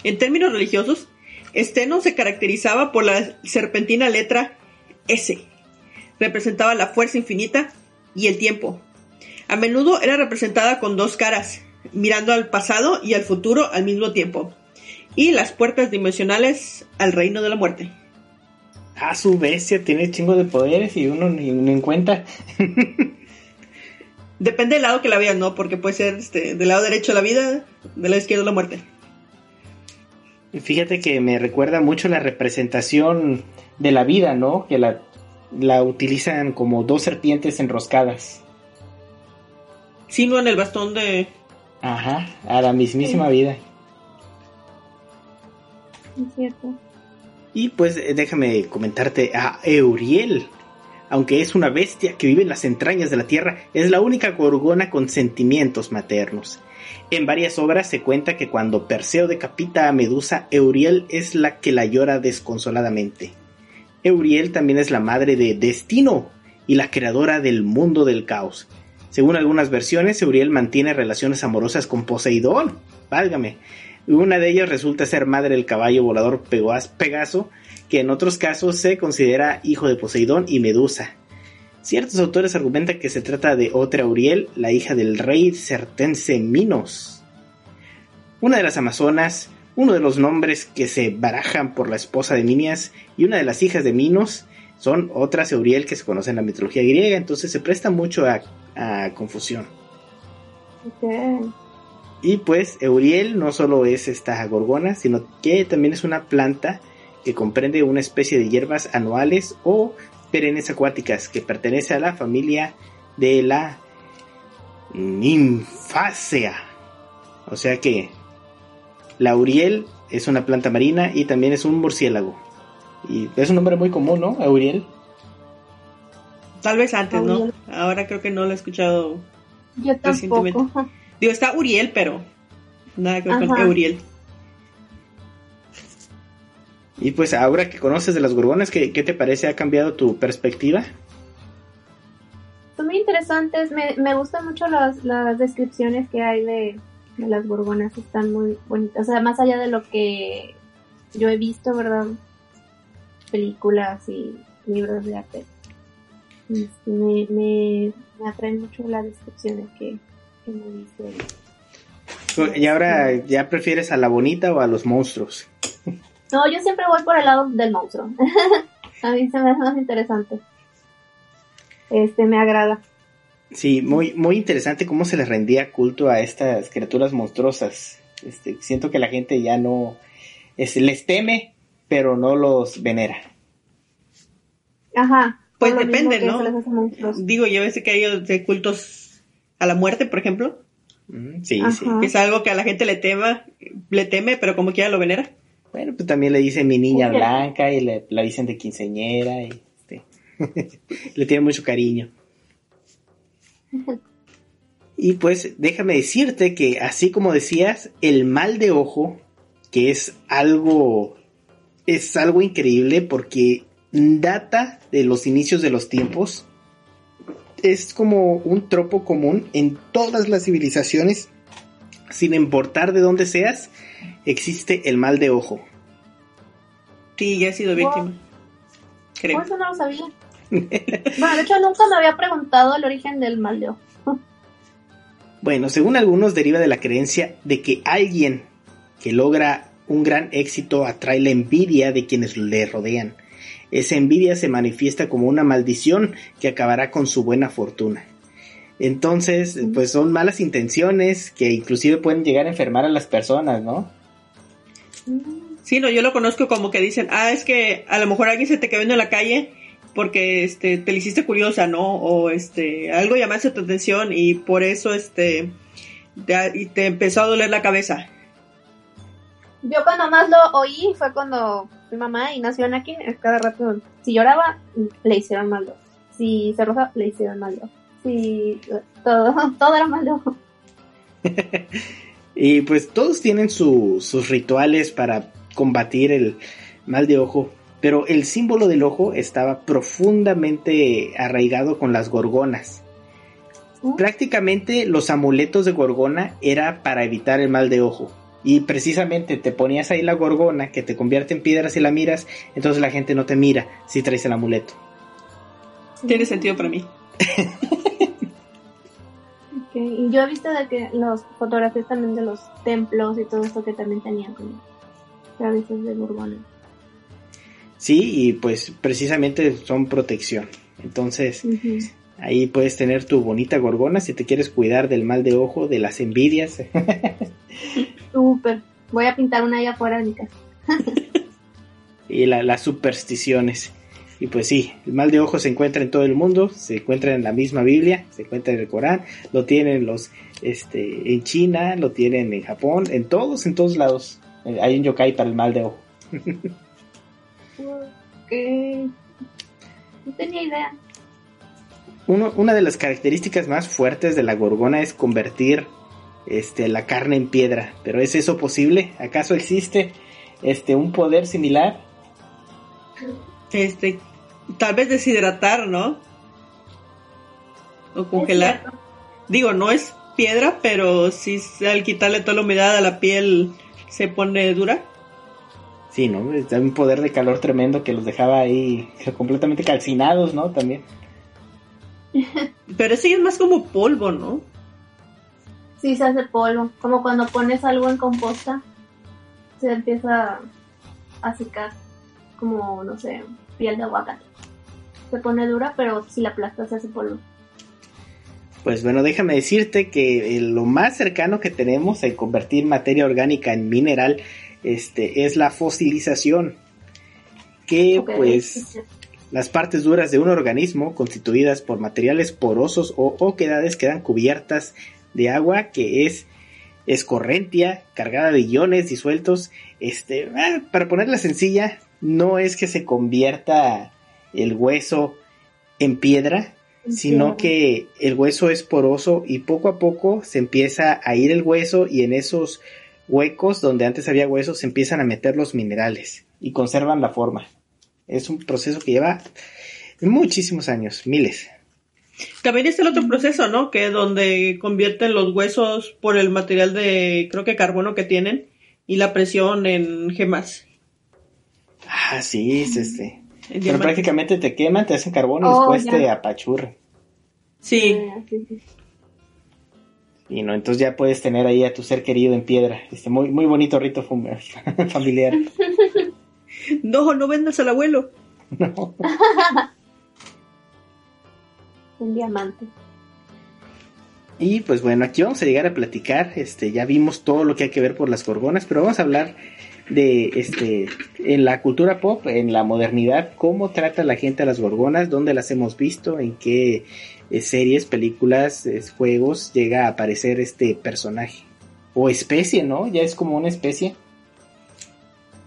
Speaker 2: En términos religiosos, esteno se caracterizaba por la serpentina letra S. Representaba la fuerza infinita y el tiempo. A menudo era representada con dos caras, mirando al pasado y al futuro al mismo tiempo, y las puertas dimensionales al reino de la muerte.
Speaker 4: Ah, su bestia tiene chingo de poderes y uno ni, ni en cuenta.
Speaker 2: Depende del lado que la veas, ¿no? Porque puede ser este, del lado derecho la vida, del lado izquierdo la muerte.
Speaker 4: Fíjate que me recuerda mucho la representación de la vida, ¿no? Que la, la utilizan como dos serpientes enroscadas.
Speaker 2: Sí, no en el bastón de...
Speaker 4: Ajá, a la mismísima vida.
Speaker 3: Es cierto.
Speaker 4: Y pues eh, déjame comentarte a Euriel. Aunque es una bestia que vive en las entrañas de la tierra, es la única gorgona con sentimientos maternos. En varias obras se cuenta que cuando Perseo decapita a Medusa, Euriel es la que la llora desconsoladamente. Euriel también es la madre de Destino y la creadora del mundo del caos. Según algunas versiones, Euriel mantiene relaciones amorosas con Poseidón. Válgame. Una de ellas resulta ser madre del caballo volador Pegas- Pegaso, que en otros casos se considera hijo de Poseidón y Medusa. Ciertos autores argumentan que se trata de otra Euriel, la hija del rey certense Minos. Una de las Amazonas, uno de los nombres que se barajan por la esposa de Minias y una de las hijas de Minos son otras Euriel que se conocen en la mitología griega, entonces se presta mucho a, confusión. Y pues Euriel no solo es esta gorgona, sino que también es una planta que comprende una especie de hierbas anuales o perennes acuáticas que pertenece a la familia de la ninfácea. O sea que la Euriel es una planta marina y también es un murciélago. Y es un nombre muy común, ¿no? Euriel.
Speaker 2: Tal vez antes, ¿no?
Speaker 3: Auriel.
Speaker 2: Ahora creo que no lo he escuchado.
Speaker 3: Yo
Speaker 2: Recientemente.
Speaker 3: tampoco.
Speaker 2: Digo, está Uriel, pero nada que ver con. Euriel.
Speaker 4: Y pues ahora que conoces de las gorgonas, ¿qué, qué te parece? ¿Ha cambiado tu perspectiva?
Speaker 3: Son muy interesantes. Me, me gustan mucho las, las descripciones que hay de, de las gorgonas. Están muy bonitas. O sea, más allá de lo que yo he visto, ¿verdad? Películas y libros de arte. Este, me, me, me atraen mucho las descripciones que.
Speaker 4: Y ahora ya prefieres a la bonita o a los monstruos.
Speaker 3: No, yo siempre voy por el lado del monstruo. a mí se me hace más interesante. Este, me agrada.
Speaker 4: Sí, muy, muy interesante cómo se les rendía culto a estas criaturas monstruosas. Este, siento que la gente ya no es, les teme, pero no los venera.
Speaker 3: Ajá.
Speaker 2: Pues depende, ¿no? Digo, yo veces que hay de cultos a la muerte, por ejemplo.
Speaker 4: Mm, Sí,
Speaker 3: Ajá.
Speaker 4: sí.
Speaker 2: Es algo que a la gente le tema, le teme, pero como quiera lo venera.
Speaker 4: Bueno, pues también le dicen mi niña blanca y le, la dicen de quinceñera y este, le tienen mucho cariño. Y pues déjame decirte que así como decías, el mal de ojo, que es algo es algo increíble porque data de los inicios de los tiempos. Es como un tropo común en todas las civilizaciones, sin importar de dónde seas, existe el mal de ojo.
Speaker 2: Sí, ya he sido víctima. Creo.
Speaker 3: Oh, eso no lo sabía. bueno, de hecho nunca me había preguntado el origen del mal de ojo.
Speaker 4: Bueno, según algunos deriva de la creencia de que alguien que logra un gran éxito atrae la envidia de quienes le rodean. Esa envidia se manifiesta como una maldición que acabará con su buena fortuna. Entonces, pues son malas intenciones que inclusive pueden llegar a enfermar a las personas, ¿no?
Speaker 2: Sí, no, yo lo conozco como que dicen, ah, es que a lo mejor alguien se te quedó viendo en la calle porque este te le hiciste curiosa, ¿no? O este algo llamaste tu atención y por eso este te, y te empezó a doler la cabeza.
Speaker 3: Yo cuando más lo oí fue cuando mi mamá y nació Anakin, cada rato, si lloraba, le hicieron mal de ojo. Si se roja, le hicieron mal de ojo. Si todo, todo era mal de ojo.
Speaker 4: y pues todos tienen sus rituales para combatir el mal de ojo, pero el símbolo del ojo estaba profundamente arraigado con las gorgonas. Prácticamente los amuletos de gorgona era para evitar el mal de ojo. Y precisamente te ponías ahí la gorgona que te convierte en piedra si la miras, entonces la gente no te mira si traes el amuleto.
Speaker 2: Tiene sentido para mí.
Speaker 3: Y yo he visto de que los fotografías también de los templos y todo esto que también tenían como cabezas de gorgona.
Speaker 4: Sí, y pues precisamente son protección. Entonces, ahí puedes tener tu bonita gorgona si te quieres cuidar del mal de ojo, de las envidias.
Speaker 3: Súper. Voy a pintar una allá afuera de mi casa.
Speaker 4: y las supersticiones. Y pues sí, el mal de ojo se encuentra en todo el mundo, se encuentra en la misma Biblia, se encuentra en el Corán, lo tienen los este en China, lo tienen en Japón, en todos, en todos lados. Eh, hay un yokai para el mal de ojo.
Speaker 3: No tenía idea.
Speaker 4: Una de las características más fuertes de la gorgona es convertir este, la carne en piedra. Pero ¿es eso posible? ¿Acaso existe este, un poder similar?
Speaker 2: Este, tal vez deshidratar, ¿no? O congelar. Digo, no es piedra, pero si al quitarle toda la humedad a la piel se pone dura.
Speaker 4: Sí, ¿no? Es un poder de calor tremendo que los dejaba ahí completamente calcinados, ¿no? También.
Speaker 2: Pero ese es más como polvo, ¿no?
Speaker 3: Sí, se hace polvo. Como cuando pones algo en composta, se empieza a secar. Como, no sé, piel de aguacate. Se pone dura, pero si la aplastas se hace polvo.
Speaker 4: Pues bueno, déjame decirte que lo más cercano que tenemos a convertir materia orgánica en mineral este, es la fosilización. Que pues las partes duras de un organismo constituidas por materiales porosos o oquedades quedan cubiertas de agua que es escorrentia, cargada de iones disueltos. Este, ah, para ponerla sencilla, no es que se convierta el hueso en piedra, sino que el hueso es poroso y poco a poco se empieza a ir el hueso y en esos huecos donde antes había huesos se empiezan a meter los minerales y conservan la forma. Es un proceso que lleva muchísimos años, miles.
Speaker 2: También está el otro proceso, ¿no? Que es donde convierten los huesos por el material de, creo que carbono que tienen y la presión en gemas.
Speaker 4: Ah, sí, es este. Pero prácticamente te queman, te hacen carbono y oh, después te apachurran.
Speaker 2: Sí.
Speaker 4: Y no, entonces ya puedes tener ahí a tu ser querido en piedra. Este muy, muy bonito rito familiar.
Speaker 2: no, no vendas al abuelo. No.
Speaker 3: Un diamante.
Speaker 4: Y pues bueno, aquí vamos a llegar a platicar. Este, ya vimos todo lo que hay que ver por las gorgonas, pero vamos a hablar de este en la cultura pop, en la modernidad, cómo trata la gente a las gorgonas, dónde las hemos visto, en qué eh, series, películas, juegos llega a aparecer este personaje. O especie, ¿no? Ya es como una especie.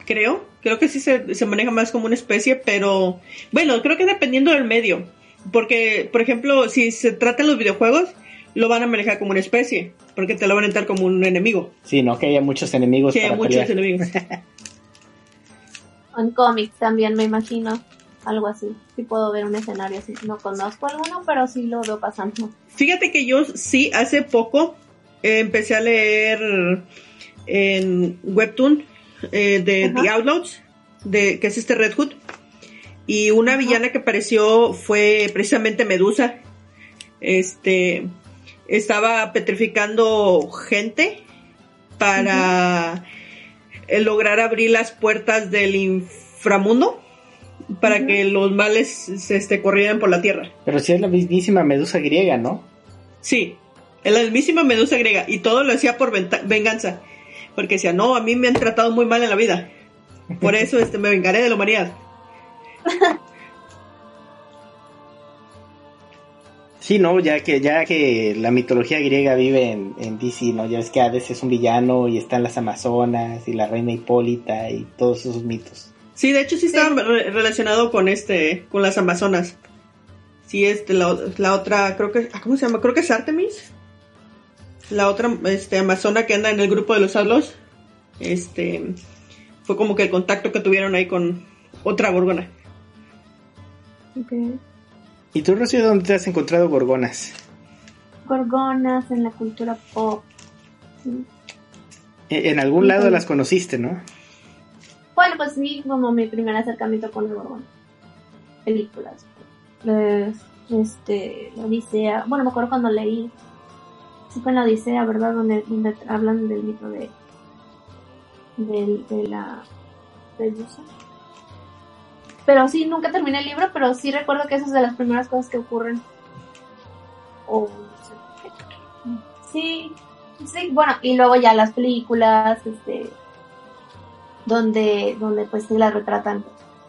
Speaker 2: Creo, creo que sí se, se maneja más como una especie, pero bueno, creo que dependiendo del medio. Porque, por ejemplo, si se trata de los videojuegos, lo van a manejar como una especie, porque te lo van a entrar como un enemigo.
Speaker 4: Sí, no, que haya muchos enemigos.
Speaker 2: Que haya muchos enemigos.
Speaker 3: en cómics también me imagino algo así. Sí puedo ver un escenario así. No conozco alguno, pero sí lo veo pasando.
Speaker 2: Fíjate que yo sí, hace poco eh, empecé a leer en Webtoon eh, de The Outlaws, de, que es este Red Hood. Y una villana que apareció fue precisamente Medusa. Este, estaba petrificando gente para eh, lograr abrir las puertas del inframundo para que los males se este, corrieran por la tierra.
Speaker 4: Pero si es la mismísima medusa griega, ¿no?
Speaker 2: Sí, es la mismísima medusa griega y todo lo hacía por venganza, porque decía, no, a mí me han tratado muy mal en la vida, por eso este, me vengaré de la humanidad.
Speaker 4: Sí, no, ya que, ya que la mitología griega vive en, en DC, ¿no? Ya ves que Hades es un villano y están las Amazonas y la reina Hipólita y todos esos mitos.
Speaker 2: Sí, de hecho sí estaba relacionado con este, con las Amazonas. Sí, este, la, la otra, creo que, ah, ¿cómo se llama? Creo que es Artemis. La otra, este, amazona que anda en el grupo de los Outlaws. Este, fue como que el contacto que tuvieron ahí con otra gorgona.
Speaker 3: Ok.
Speaker 4: ¿Y tú, Rocío, dónde te has encontrado gorgonas?
Speaker 3: Gorgonas en la cultura pop. Sí.
Speaker 4: E- En algún lado las conociste, ¿no?
Speaker 3: Bueno, pues sí, como mi primer acercamiento con el gorgón. Películas. Eh, este, la Odisea. Bueno, me acuerdo cuando leí. Sí en la Odisea, ¿verdad? Donde, hablan del mito de. de la. Medusa. Pero sí, nunca terminé el libro, pero sí recuerdo que eso es de las primeras cosas que ocurren. O. no sé. Sí, sí, bueno, y luego ya las películas, este donde, donde pues sí la retratan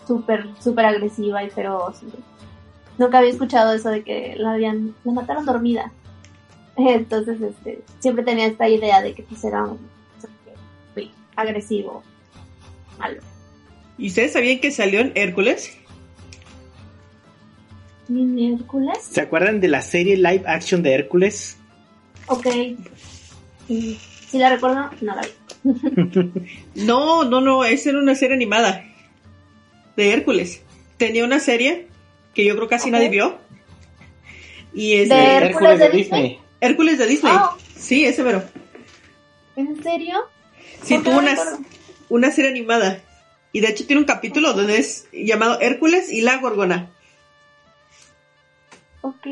Speaker 3: súper, súper agresiva y feroz. Nunca había escuchado eso de que la habían, la mataron dormida. Entonces, este, siempre tenía esta idea de que pues era un sí, agresivo, malo.
Speaker 2: ¿Y ustedes sabían que salió en Hércules?
Speaker 3: ¿Mi Hércules?
Speaker 4: ¿Se acuerdan de la serie live action de Hércules?
Speaker 3: Ok. Si la recuerdo, no la vi.
Speaker 2: No, no, no, esa era una serie animada de Hércules. Tenía una serie que yo creo casi nadie vio. Y es
Speaker 3: ¿De
Speaker 2: de
Speaker 3: Hércules de Disney?
Speaker 2: Hércules de Disney.
Speaker 3: Oh.
Speaker 2: Sí, ese mero.
Speaker 3: ¿En serio?
Speaker 2: Sí,
Speaker 3: ¿Por qué
Speaker 2: tuvo una, una serie animada. Y de hecho tiene un capítulo donde es llamado Hércules y la Gorgona.
Speaker 3: Ok.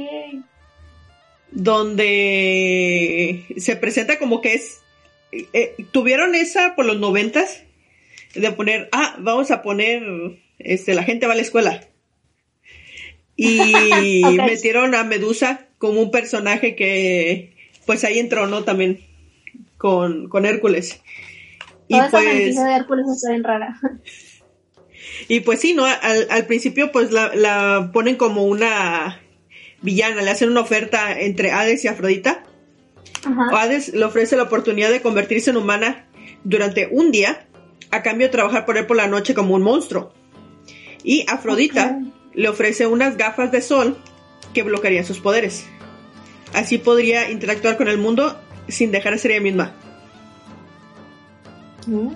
Speaker 2: Donde se presenta como que es... eh, tuvieron esa por los noventas de poner, ah, vamos a poner, este, la gente va a la escuela. Y metieron a Medusa como un personaje que, pues ahí entronó también con, con Hércules. Y
Speaker 3: Toda
Speaker 2: pues,
Speaker 3: de Hércules está bien rara.
Speaker 2: y pues sí, ¿no? Al, al principio pues la, la ponen como una villana, le hacen una oferta entre Hades y Afrodita.
Speaker 3: Ajá.
Speaker 2: Hades le ofrece la oportunidad de convertirse en humana durante un día a cambio de trabajar por él por la noche como un monstruo. Y Afrodita le ofrece unas gafas de sol que bloquearían sus poderes. Así podría interactuar con el mundo sin dejar de ser ella misma.
Speaker 3: Mm.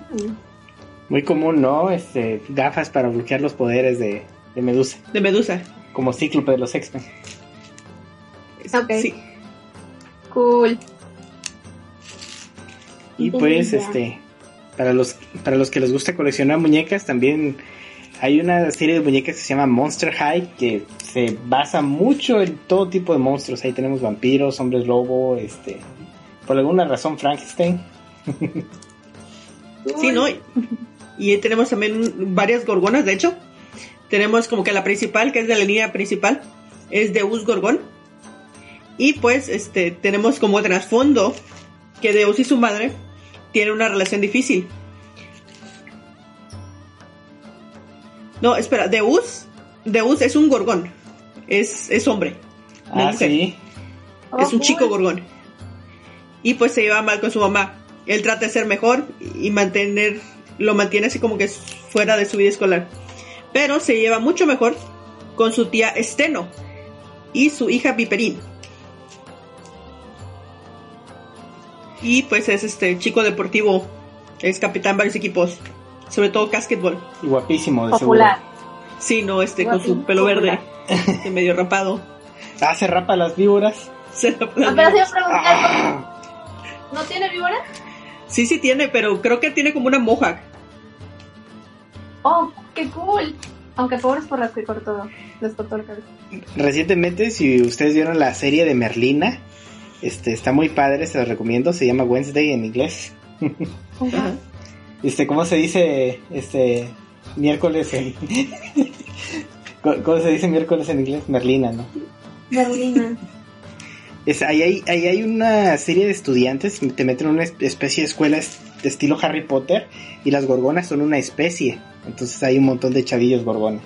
Speaker 4: Muy común, ¿no? Este, gafas para bloquear los poderes de, de Medusa.
Speaker 2: De Medusa.
Speaker 4: Como cíclope de los X-Men.
Speaker 3: Ok.
Speaker 2: Sí.
Speaker 3: Cool.
Speaker 4: Y pues, este, para los, para los que les gusta coleccionar muñecas, también hay una serie de muñecas que se llama Monster High, que se basa mucho en todo tipo de monstruos. Ahí tenemos vampiros, hombres lobo, este, por alguna razón Frankenstein.
Speaker 2: Sí, ¿no? Y ahí tenemos también varias gorgonas, de hecho. Tenemos como que la principal, que es de la línea principal, es Deus Gorgón. Y pues este tenemos como trasfondo que Deus y su madre tienen una relación difícil. No, espera, Deus, Deus es un gorgón. Es, es hombre. no
Speaker 4: Ah,
Speaker 2: mujer.
Speaker 4: sí.
Speaker 2: Es un
Speaker 3: Oh,
Speaker 2: chico
Speaker 3: cool.
Speaker 2: gorgón. Y pues se lleva mal con su mamá. Él trata de ser mejor y mantener, lo mantiene así como que fuera de su vida escolar. Pero se lleva mucho mejor con su tía Esteno y su hija Piperín. Y pues es este chico deportivo, es capitán de varios equipos, sobre todo básquetbol.
Speaker 4: Y guapísimo, de
Speaker 3: Popular.
Speaker 2: Sí, no, este con su pelo verde, este, medio rapado.
Speaker 4: seguro. Ah, se rapa las víboras.
Speaker 2: Se la-
Speaker 3: Ah, pero sí me pregunté
Speaker 4: Ah,
Speaker 3: ¿No tiene víbora?
Speaker 2: Sí, sí tiene, pero creo que tiene como una mohawk.
Speaker 3: Oh, qué cool. Aunque pobres por las que cortó, les cortó la cabeza.
Speaker 4: Recientemente, si ustedes vieron la serie de Merlina, este, está muy padre, se los recomiendo. Se llama Wednesday en inglés.
Speaker 2: Ajá.
Speaker 4: Este, ¿cómo se dice este miércoles en ¿Cómo se dice miércoles en inglés? Merlina, ¿no?
Speaker 3: Berlina.
Speaker 4: Es, ahí, hay, ahí hay una serie de estudiantes, te meten en una espe- especie de escuela es- de estilo Harry Potter y las gorgonas son una especie. Entonces hay un montón de chavillos gorgona.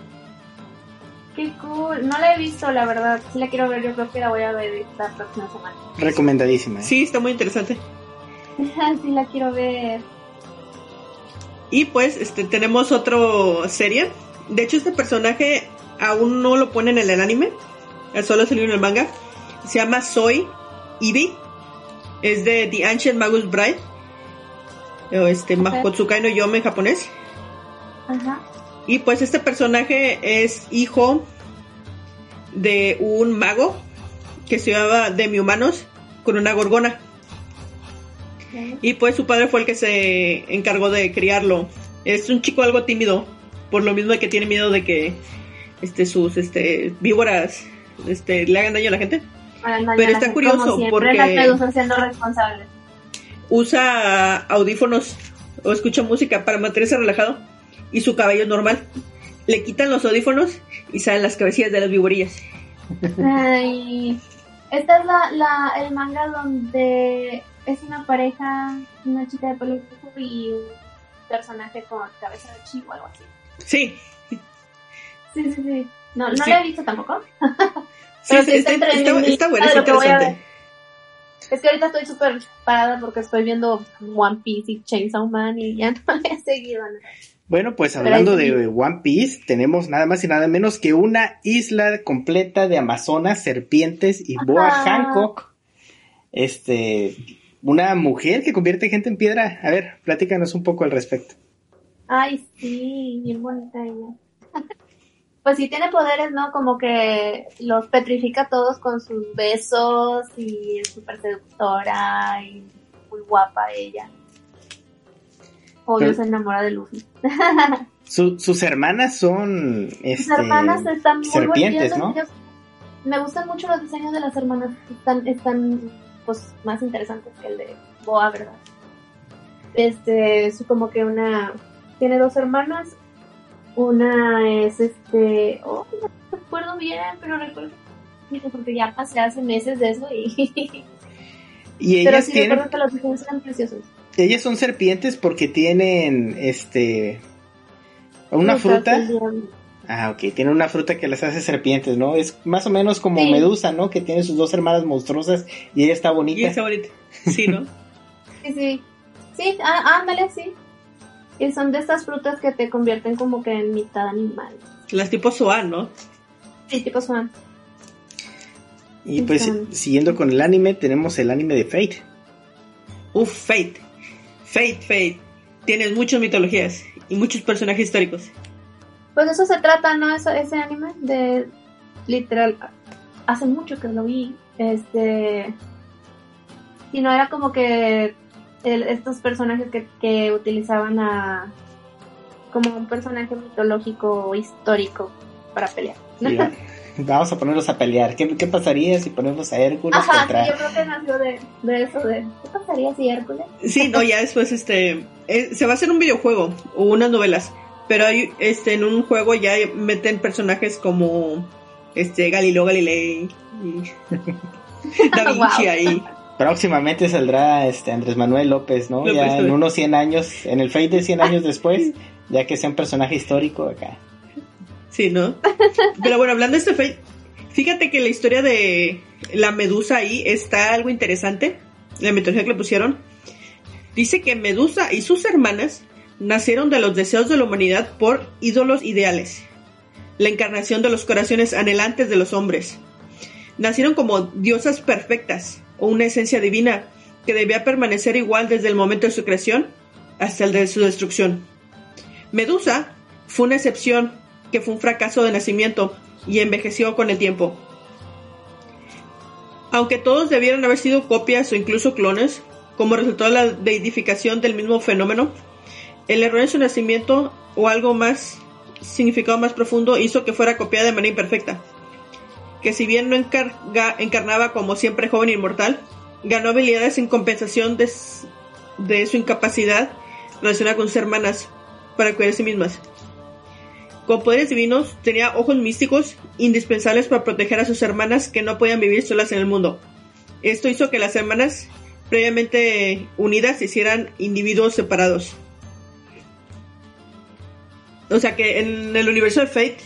Speaker 3: Qué cool. No la he visto, la verdad. Sí la quiero ver, yo creo que la voy a ver esta próxima semana.
Speaker 4: Recomendadísima. ¿eh?
Speaker 2: Sí, está muy interesante.
Speaker 3: sí la quiero ver.
Speaker 2: Y pues este tenemos otra serie. De hecho, este personaje aún no lo ponen en el anime. solo salió en el manga. Se llama Soy Ibi. Es de The Ancient Magus Bride. O este,
Speaker 3: Ok.
Speaker 2: Mahotsukai no Yome en japonés.
Speaker 3: Ajá.
Speaker 2: Y pues este personaje es hijo de un mago que se llamaba Demi-Humanos con una gorgona. Y pues su padre fue el que se encargó de criarlo. Es un chico algo tímido, por lo mismo que tiene miedo de que este sus este víboras este le hagan daño a la gente. Pero está curioso,
Speaker 3: siempre,
Speaker 2: porque-
Speaker 3: siendo responsables.
Speaker 2: Usa audífonos o escucha música para mantenerse relajado y su cabello es normal. Le quitan los audífonos y salen las cabecillas de las víborillas.
Speaker 3: Ay, esta es la, la, el manga donde es una pareja, una chica de pelo rojo y un personaje con cabeza de chivo o algo así.
Speaker 2: Sí,
Speaker 3: Sí, sí, sí. No, no
Speaker 2: Sí.
Speaker 3: lo he visto tampoco.
Speaker 2: sí,
Speaker 3: Pero
Speaker 2: sí,
Speaker 3: sí
Speaker 2: está,
Speaker 3: está
Speaker 2: está-
Speaker 3: mi
Speaker 2: está
Speaker 3: lista
Speaker 2: bueno,
Speaker 3: de
Speaker 2: es interesante.
Speaker 3: Es que ahorita estoy súper parada porque estoy viendo One Piece y Chainsaw Man y ya no he seguido. ¿no?
Speaker 4: Bueno, pues hablando
Speaker 3: sí.
Speaker 4: de One Piece, tenemos nada más y nada menos que una isla completa de amazonas, serpientes y Boa
Speaker 3: Ajá.
Speaker 4: Hancock. Este, una mujer que convierte gente en piedra. A ver, platícanos un poco al respecto.
Speaker 3: Ay, sí, bien bonita ella. Pues sí tiene poderes, ¿no? Como que los petrifica a todos con sus besos y es súper seductora y muy guapa ella. Obvio
Speaker 4: Pero-
Speaker 3: se enamora de Luffy.
Speaker 4: Su- sus hermanas son
Speaker 3: Sus
Speaker 4: este,
Speaker 3: hermanas están muy
Speaker 4: serpientes,
Speaker 3: bonitas,
Speaker 4: ¿no?
Speaker 3: ellos- Me gustan mucho los diseños de las hermanas. Están, están pues más interesantes que el de Boa, ¿verdad? Este, es como que una tiene dos hermanas. Una es este, oh, no recuerdo bien, pero recuerdo porque ya pasé hace meses de eso y
Speaker 4: Y
Speaker 3: pero
Speaker 4: ellas
Speaker 3: sí
Speaker 4: tienen,
Speaker 3: recuerdo que los diseños eran preciosos.
Speaker 4: ellas son serpientes porque tienen este una fruta. Ah, ok, tienen una fruta que las hace serpientes, ¿no? Es más o menos como
Speaker 3: Sí.
Speaker 4: Medusa, ¿no? Que tiene sus dos hermanas monstruosas y ella está
Speaker 2: Y
Speaker 4: bonita.
Speaker 2: está bonita. Sí, ¿no?
Speaker 3: Sí, sí. Sí, ah, ándale, sí. Y son de estas frutas que te convierten como que en mitad animal.
Speaker 2: Las tipo Soan, ¿no?
Speaker 3: Sí, tipo son.
Speaker 4: Y pues siguiendo con el anime, tenemos el anime de Fate.
Speaker 2: Uf, Fate. Fate, Fate. Tienes muchas mitologías y muchos personajes históricos.
Speaker 3: Pues eso se trata, ¿no? Eso, ese anime de literal. Hace mucho que lo vi. Este. Y no era como que el- estos personajes que, que utilizaban a. como un personaje mitológico o histórico para pelear.
Speaker 4: Va- Vamos a ponerlos a pelear. ¿Qué, qué pasaría si ponemos a Hércules
Speaker 3: Ajá,
Speaker 4: contra...
Speaker 3: yo creo que nació de, de eso, de. ¿Qué pasaría si Hércules?
Speaker 2: Sí, no, ya después este eh, se va a hacer un videojuego o unas novelas, pero hay este en un juego ya meten personajes como este Galileo Galilei y Da Vinci
Speaker 3: Wow.
Speaker 2: ahí.
Speaker 4: Próximamente saldrá este Andrés Manuel López, ¿no?
Speaker 2: López,
Speaker 4: ya en unos 100 años, en el Fate de 100 años después, ya que sea un personaje histórico acá.
Speaker 2: Sí, ¿no? Pero bueno, hablando de este Fate, fíjate que la historia de la Medusa ahí está algo interesante, la mitología que le pusieron. Dice que Medusa y sus hermanas nacieron de los deseos de la humanidad por ídolos ideales, la encarnación de los corazones anhelantes de los hombres. Nacieron como diosas perfectas o una esencia divina que debía permanecer igual desde el momento de su creación hasta el de su destrucción. Medusa fue una excepción que fue un fracaso de nacimiento y envejeció con el tiempo. Aunque todos debieran haber sido copias o incluso clones, como resultado de la deidificación del mismo fenómeno, el error en su nacimiento o algo más significado más profundo hizo que fuera copiada de manera imperfecta. Que si bien no encarga- encarnaba como siempre joven inmortal, ganó habilidades en compensación de, de su incapacidad relacionada con sus hermanas para cuidar de sí mismas. Con poderes divinos, tenía ojos místicos indispensables para proteger a sus hermanas que no podían vivir solas en el mundo. Esto hizo que las hermanas previamente unidas se hicieran individuos separados. O sea que en el universo de Fate,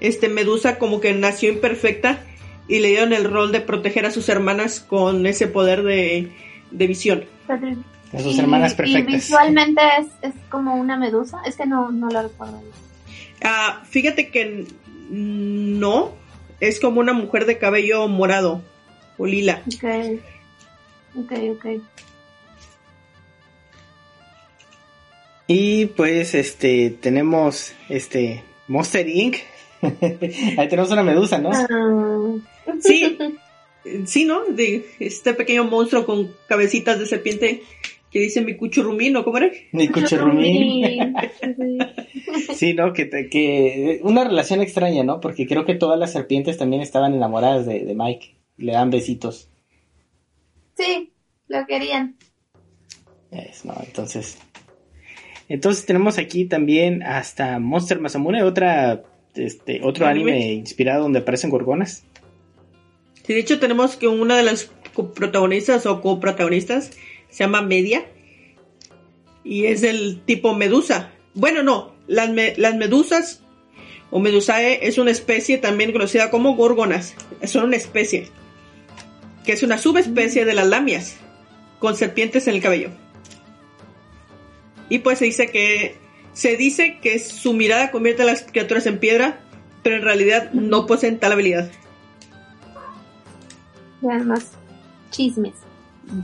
Speaker 2: este Medusa como que nació imperfecta y le dieron el rol de proteger a sus hermanas con ese poder de, de visión.
Speaker 4: A sus
Speaker 3: Y-
Speaker 4: hermanas
Speaker 3: Y
Speaker 4: perfectas.
Speaker 3: visualmente es, es como una medusa. Es que no, no la recuerdo.
Speaker 2: Ah, fíjate que no. es como una mujer de cabello morado o lila.
Speaker 3: Ok. Ok, ok.
Speaker 4: Y pues este tenemos este Monster Inc. Ahí tenemos una medusa, ¿no?
Speaker 3: Ah,
Speaker 2: Sí, sí, ¿no? De este pequeño monstruo con cabecitas de serpiente que dice mi cuchurrumín, ¿no? ¿Cómo era?
Speaker 4: Ni Cuchurrumín.
Speaker 3: Sí.
Speaker 4: ¿no? Que, que una relación extraña, ¿no? Porque creo que todas las serpientes también estaban enamoradas de, de Mike. Le dan besitos.
Speaker 3: Sí, lo querían.
Speaker 4: Es, ¿no? Entonces. Entonces tenemos aquí también hasta Monster Masamune, otra, este, otro
Speaker 2: Anime.
Speaker 4: anime inspirado donde aparecen gorgonas.
Speaker 2: Sí, de hecho tenemos que una de las protagonistas o coprotagonistas se llama Media y es del tipo medusa. Bueno, no, las, me- las medusas o medusae es una especie también conocida como gorgonas. Son una especie que es una subespecie de las lamias con serpientes en el cabello. Y pues se dice que se dice que su mirada convierte a las criaturas en piedra, pero en realidad no poseen tal habilidad.
Speaker 3: Y además, chismes.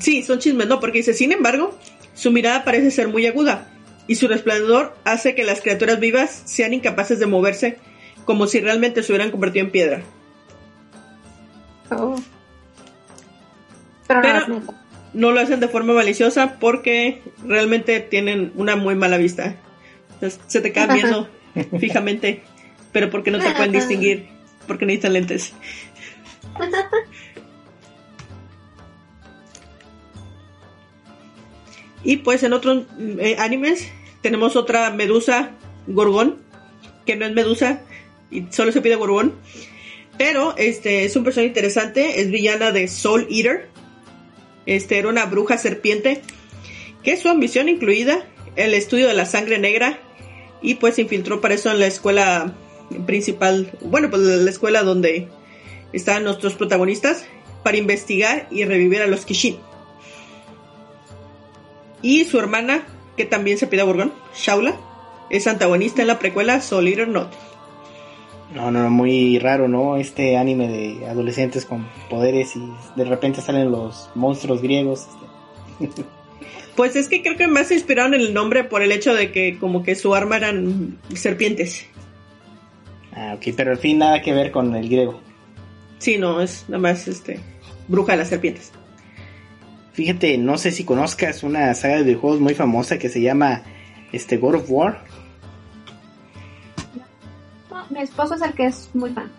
Speaker 2: Sí, son chismes, no, porque dice, sin embargo, su mirada parece ser muy aguda y su resplandor hace que las criaturas vivas sean incapaces de moverse como si realmente se hubieran convertido en piedra.
Speaker 3: Oh. Pero,
Speaker 2: Pero-
Speaker 3: no.
Speaker 2: No lo hacen de forma maliciosa porque realmente tienen una muy mala vista. Entonces, se te quedan viendo fijamente, pero porque no te pueden distinguir, porque necesitan lentes. Y pues en otros eh, animes tenemos otra medusa gorgón, que no es medusa y solo se pide gorgón. Pero este es un personaje interesante, es villana de Soul Eater. Este era una bruja serpiente que su ambición incluida el estudio de la sangre negra y pues se infiltró para eso en la escuela principal, bueno, pues la escuela donde están nuestros protagonistas para investigar y revivir a los Kishin. Y su hermana, que también se pide a Shaula, es antagonista en la precuela Soul Eater Not.
Speaker 4: No, no, muy raro, ¿no? Este anime de adolescentes con poderes y de repente salen los monstruos griegos. este.
Speaker 2: Pues es que creo que más se inspiraron en el nombre por el hecho de que como que su arma eran serpientes.
Speaker 4: Ah, ok, pero al fin nada que ver con el griego.
Speaker 2: Sí, no, es nada más este bruja de las serpientes.
Speaker 4: Fíjate, no sé si conozcas una saga de videojuegos muy famosa que se llama este God of War.
Speaker 3: Mi esposo es el que es muy fan.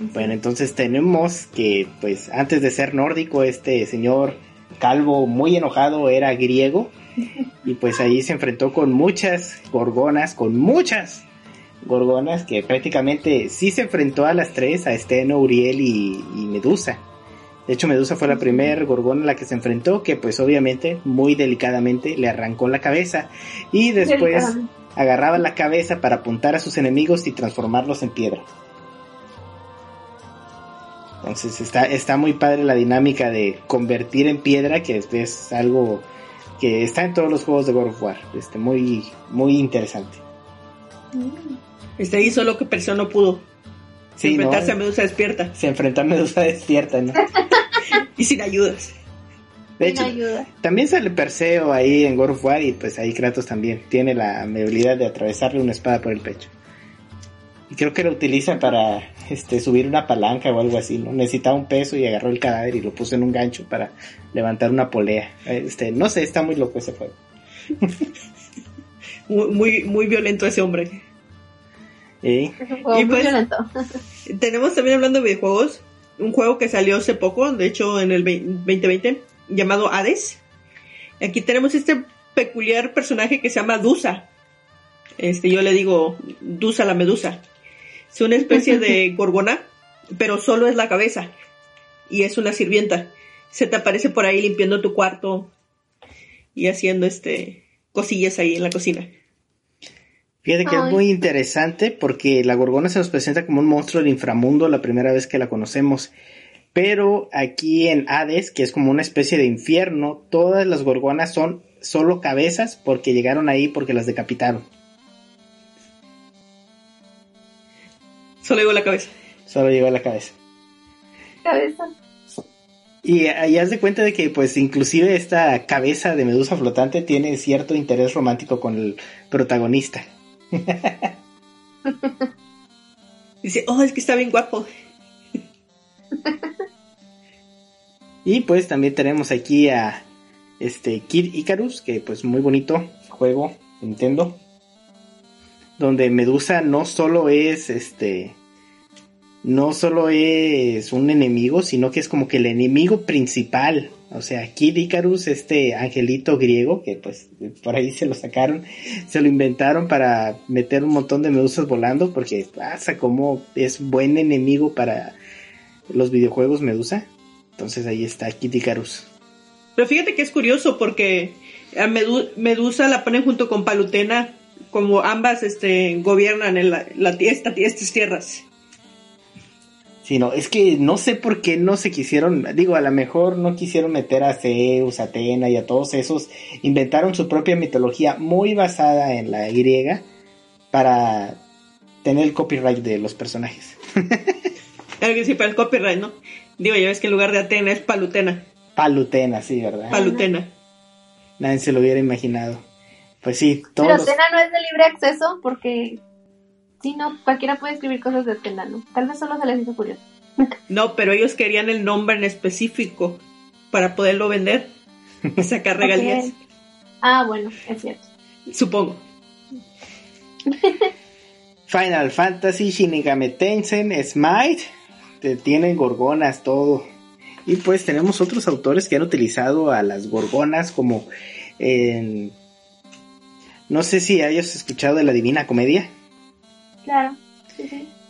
Speaker 4: Bueno, entonces tenemos que, pues, antes de ser nórdico, este señor calvo muy enojado era griego. Y pues ahí se enfrentó con muchas gorgonas, con muchas gorgonas, que prácticamente sí se enfrentó a las tres, a Esteno, Uriel y, y Medusa. De hecho, Medusa fue la primera gorgona a la que se enfrentó, que pues obviamente, muy delicadamente, le arrancó la cabeza. Y después
Speaker 3: Delicadamente.
Speaker 4: agarraba la cabeza para apuntar a sus enemigos y transformarlos en piedra. Entonces está, está muy padre la dinámica de convertir en piedra, que es, es algo que está en todos los juegos de God of War. Este, muy, muy interesante.
Speaker 2: Este ahí solo que Perseo no pudo
Speaker 4: Sí, ¿no?
Speaker 2: enfrentarse a Medusa despierta
Speaker 4: Se enfrentó a Medusa despierta, ¿no?
Speaker 2: y sin ayudas.
Speaker 4: De hecho,
Speaker 3: ayuda.
Speaker 4: también sale Perseo ahí en God of War y pues ahí Kratos también tiene la habilidad de atravesarle una espada por el pecho. Y creo que lo utiliza para este subir una palanca o algo así, ¿no? Necesitaba un peso y agarró el cadáver y lo puso en un gancho para levantar una polea. Este, no sé, está muy loco ese juego.
Speaker 2: Muy, muy, muy violento ese hombre.
Speaker 4: ¿Eh?
Speaker 3: Es un juego
Speaker 2: Y
Speaker 3: muy
Speaker 2: pues-
Speaker 3: violento.
Speaker 2: Tenemos también hablando de videojuegos, un juego que salió hace poco, de hecho en el ve- 2020, llamado Hades. Aquí tenemos este peculiar personaje que se llama Dusa. Este, yo le digo Dusa la medusa. Es una especie de gorgona, pero solo es la cabeza. Y es una sirvienta. Se te aparece por ahí limpiando tu cuarto y haciendo este cosillas ahí en la cocina.
Speaker 4: Fíjate que
Speaker 3: Ay.
Speaker 4: es muy interesante porque la gorgona se nos presenta como un monstruo del inframundo la primera vez que la conocemos. Pero aquí en Hades, que es como una especie de infierno, todas las gorgonas son solo cabezas porque llegaron ahí porque las decapitaron.
Speaker 2: Solo digo la cabeza.
Speaker 4: Solo llegó la cabeza.
Speaker 3: Cabeza.
Speaker 4: Y ahí haz de cuenta de que, pues, inclusive esta cabeza de medusa flotante tiene cierto interés romántico con el protagonista.
Speaker 2: Dice, oh, es que está bien guapo.
Speaker 4: Y pues también tenemos aquí a este Kid Icarus, que pues muy bonito juego Nintendo. Donde Medusa no solo es este no solo es un enemigo, sino que es como que el enemigo principal. O sea, Kid Icarus, este angelito griego, que pues por ahí se lo sacaron, se lo inventaron para meter un montón de medusas volando, porque pasa como es buen enemigo para los videojuegos Medusa. Entonces ahí está Kid Icarus.
Speaker 2: Pero fíjate que es curioso porque a Medusa la ponen junto con Palutena, como ambas este, gobiernan en la, esta, estas tierras
Speaker 4: sino es que no sé por qué no se quisieron, digo, a lo mejor no quisieron meter a Zeus, a Atena y a todos esos, inventaron su propia mitología muy basada en la griega para tener el copyright de los personajes.
Speaker 2: El copyright, ¿no? Digo, ya ves que en lugar de Atena es Palutena.
Speaker 4: Palutena, sí, ¿verdad?
Speaker 2: Palutena.
Speaker 4: Nadie se lo hubiera imaginado. Pues sí,
Speaker 3: todos. Pero Atena no es de libre acceso porque Sí, no, cualquiera puede escribir cosas de este ¿no? Tal vez solo se les hizo curioso.
Speaker 2: No, pero ellos querían el nombre en específico para poderlo vender y sacar regalías.
Speaker 3: Ah, bueno, es cierto.
Speaker 2: Supongo.
Speaker 4: Final Fantasy, Shinigami Tensei, Smite, te tienen gorgonas, todo. Y pues tenemos otros autores que han utilizado a las gorgonas como en... No sé si hayas escuchado de la Divina Comedia.
Speaker 3: Claro.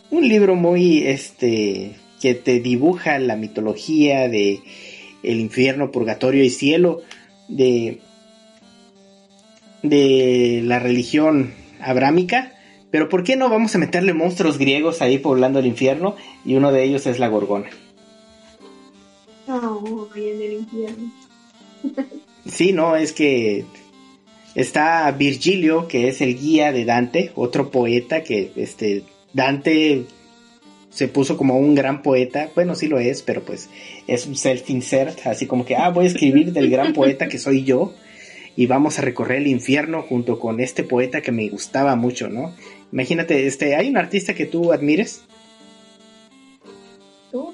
Speaker 4: Un libro muy, este, que te dibuja la mitología de el infierno, purgatorio y cielo de, de la religión abrámica. Pero ¿por qué no vamos a meterle monstruos griegos ahí poblando el infierno? Y uno de ellos es la gorgona.
Speaker 3: Oh, en el infierno.
Speaker 4: sí, no, es que Está Virgilio, que es el guía de Dante, otro poeta que este Dante se puso como un gran poeta, bueno, sí lo es, pero pues es un self-insert, así como que, ah, voy a escribir del gran poeta que soy yo y vamos a recorrer el infierno junto con este poeta que me gustaba mucho, ¿no? Imagínate, este, ¿hay un artista que tú admires?
Speaker 3: ¿Tú?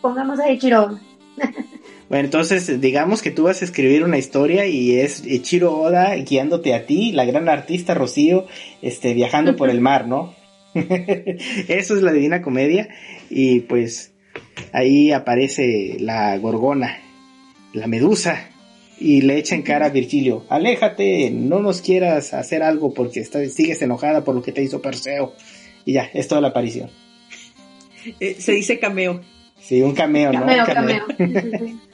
Speaker 3: Pongamos a Ichiro.
Speaker 4: Bueno, entonces digamos que tú vas a escribir una historia y es Chiro Oda guiándote a ti, la gran artista Rocío, este, viajando por el mar, ¿no? Eso es la Divina Comedia y pues ahí aparece la gorgona, la medusa y le echa en cara a Virgilio, aléjate, no nos quieras hacer algo porque sigues enojada por lo que te hizo Perseo. Y ya, es toda la aparición.
Speaker 2: Eh, se dice cameo.
Speaker 4: Sí, un cameo, ¿no?
Speaker 3: cameo. cameo.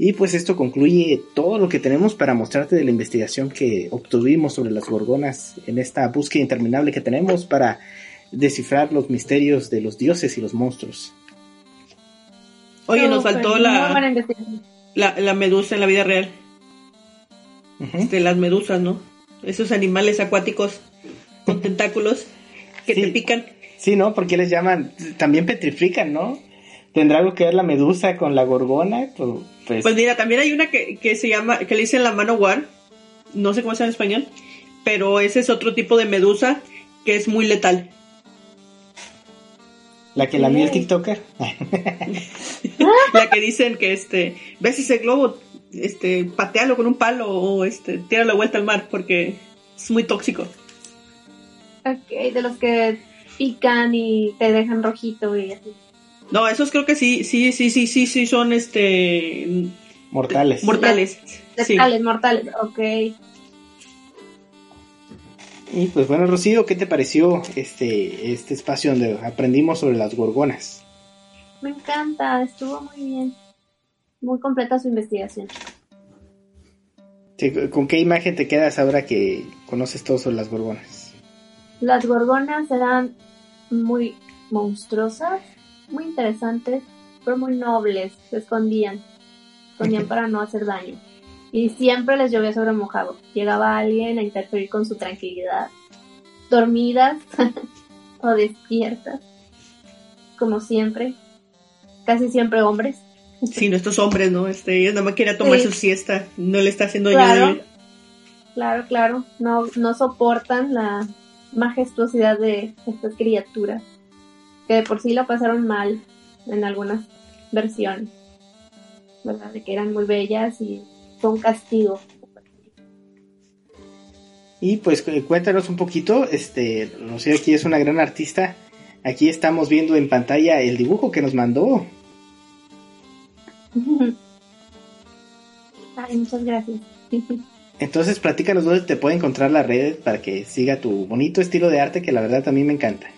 Speaker 4: Y pues esto concluye todo lo que tenemos para mostrarte de la investigación que obtuvimos sobre las gorgonas en esta búsqueda interminable que tenemos para descifrar los misterios de los dioses y los monstruos.
Speaker 2: Oye, nos faltó la, la, medusa en la vida real. Este, las medusas, ¿no? Esos animales acuáticos con tentáculos que te pican.
Speaker 4: Sí, ¿no? Porque les llaman, también petrifican, ¿no? ¿Tendrá algo que ver la medusa con la gorgona?
Speaker 2: Pues, pues, mira, también hay una que, se llama, que le dicen la mano war, no sé cómo se llama en español, pero ese es otro tipo de medusa que es muy letal.
Speaker 4: ¿La que la mía el TikToker?
Speaker 2: la que dicen que este, ves ese globo, este, patealo con un palo o este, tira la vuelta al mar porque es muy tóxico.
Speaker 3: Ok, de los que pican y te dejan rojito y así.
Speaker 2: No, esos creo que sí, sí, sí, sí, sí, sí son este
Speaker 4: mortales.
Speaker 2: Mortales.
Speaker 3: Mortales, mortales, ok.
Speaker 4: Y pues bueno, Rocío, ¿qué te pareció este, este espacio donde aprendimos sobre las gorgonas?
Speaker 3: Me encanta, estuvo muy bien. Muy completa su investigación.
Speaker 4: ¿Con qué imagen te quedas ahora que conoces todo sobre las gorgonas?
Speaker 3: Las gorgonas eran muy monstruosas, muy interesantes, pero muy nobles, se escondían, escondían para no hacer daño. Y siempre les llovía sobre mojado. Llegaba alguien a interferir con su tranquilidad, dormidas o despiertas. como siempre. Casi siempre hombres.
Speaker 2: Sí, nuestros hombres, ¿no? Este, ellos nada más quieren tomar
Speaker 3: Sí.
Speaker 2: su siesta. No le está haciendo
Speaker 3: Claro.
Speaker 2: daño.
Speaker 3: Claro, claro. No, no soportan la majestuosidad de estas criaturas. Que de por sí lo pasaron mal en algunas versiones. ¿Verdad? De que eran muy bellas y fue un castigo.
Speaker 4: Y pues cu- cuéntanos un poquito, este, no sé, aquí es una gran artista. Aquí estamos viendo en pantalla el dibujo que nos mandó.
Speaker 3: Ay, muchas gracias.
Speaker 4: Entonces, platícanos dónde te puede encontrar la red para que siga tu bonito estilo de arte que la verdad a mí me encanta.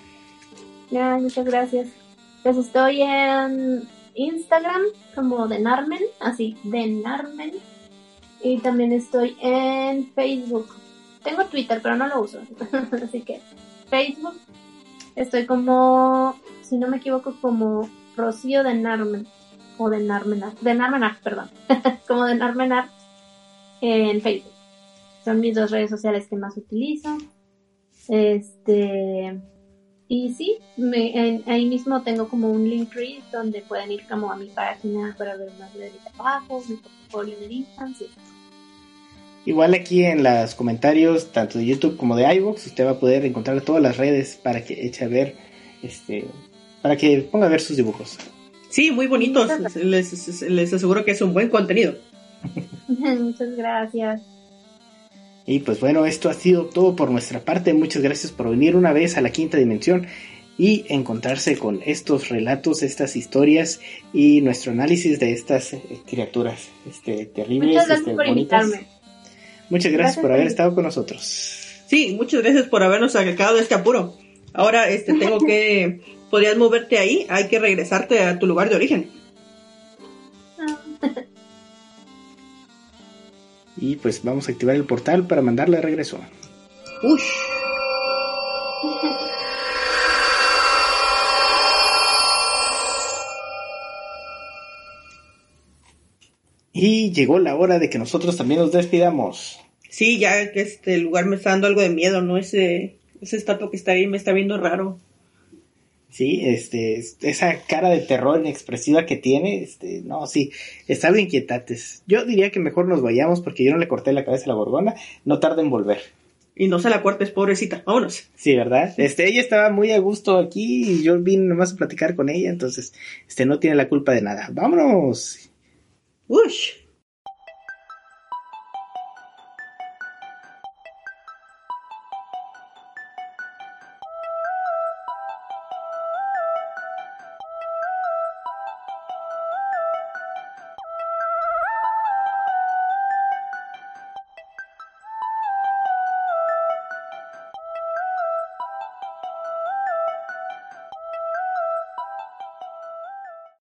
Speaker 3: Ay, muchas gracias. Pues estoy en Instagram como Denarmen, así, Denarmen. Y también estoy en Facebook. Tengo Twitter, pero no lo uso. así que Facebook. Estoy como, si no me equivoco, como Rocío Denarmen. O Denarmenar. Denarmenar, perdón. como Denarmenar en Facebook. Son mis dos redes sociales que más utilizo. Este. Y sí, me- en- ahí mismo tengo como un link tree donde pueden ir como a mi página para ver más de mi trabajo, mi portfolio de Instagram.
Speaker 4: Igual aquí en los comentarios, tanto de YouTube como de iVoox, usted va a poder encontrar todas las redes para que eche a ver, este, para que ponga a ver sus dibujos.
Speaker 2: Sí, muy bonitos. Les, les aseguro que es un buen contenido.
Speaker 3: Muchas gracias.
Speaker 4: Y pues bueno, esto ha sido todo por nuestra parte. Muchas gracias por venir una vez a la quinta dimensión y encontrarse con estos relatos, estas historias y nuestro análisis de estas eh, criaturas este, terribles.
Speaker 3: Muchas gracias
Speaker 4: este,
Speaker 3: por
Speaker 4: bonitas.
Speaker 3: invitarme.
Speaker 4: Muchas gracias,
Speaker 3: Gracias
Speaker 4: por haber estado con nosotros.
Speaker 2: Sí, muchas gracias por habernos sacado de este apuro. Ahora, este, tengo que... Podrías moverte ahí, hay que regresarte a tu lugar de origen.
Speaker 4: Y pues vamos a activar el portal para mandarle de regreso.
Speaker 2: Ush.
Speaker 4: Y llegó la hora de que nosotros también nos despidamos.
Speaker 2: Sí, ya que este lugar me está dando algo de miedo, ¿no? Ese, ese estatua que está ahí me está viendo raro.
Speaker 4: Sí, este, es- esa cara de terror inexpresiva que tiene, este, no, sí, está algo inquietantes. Yo diría que mejor nos vayamos porque yo no le corté la cabeza a la gorgona, no tarda en volver.
Speaker 2: Y no se la cortes, pobrecita. Vámonos.
Speaker 4: Sí, ¿verdad? Este, ella estaba muy a gusto aquí y yo vine nomás a platicar con ella, entonces, este, no tiene la culpa de nada. ¡Vámonos!
Speaker 2: Ush.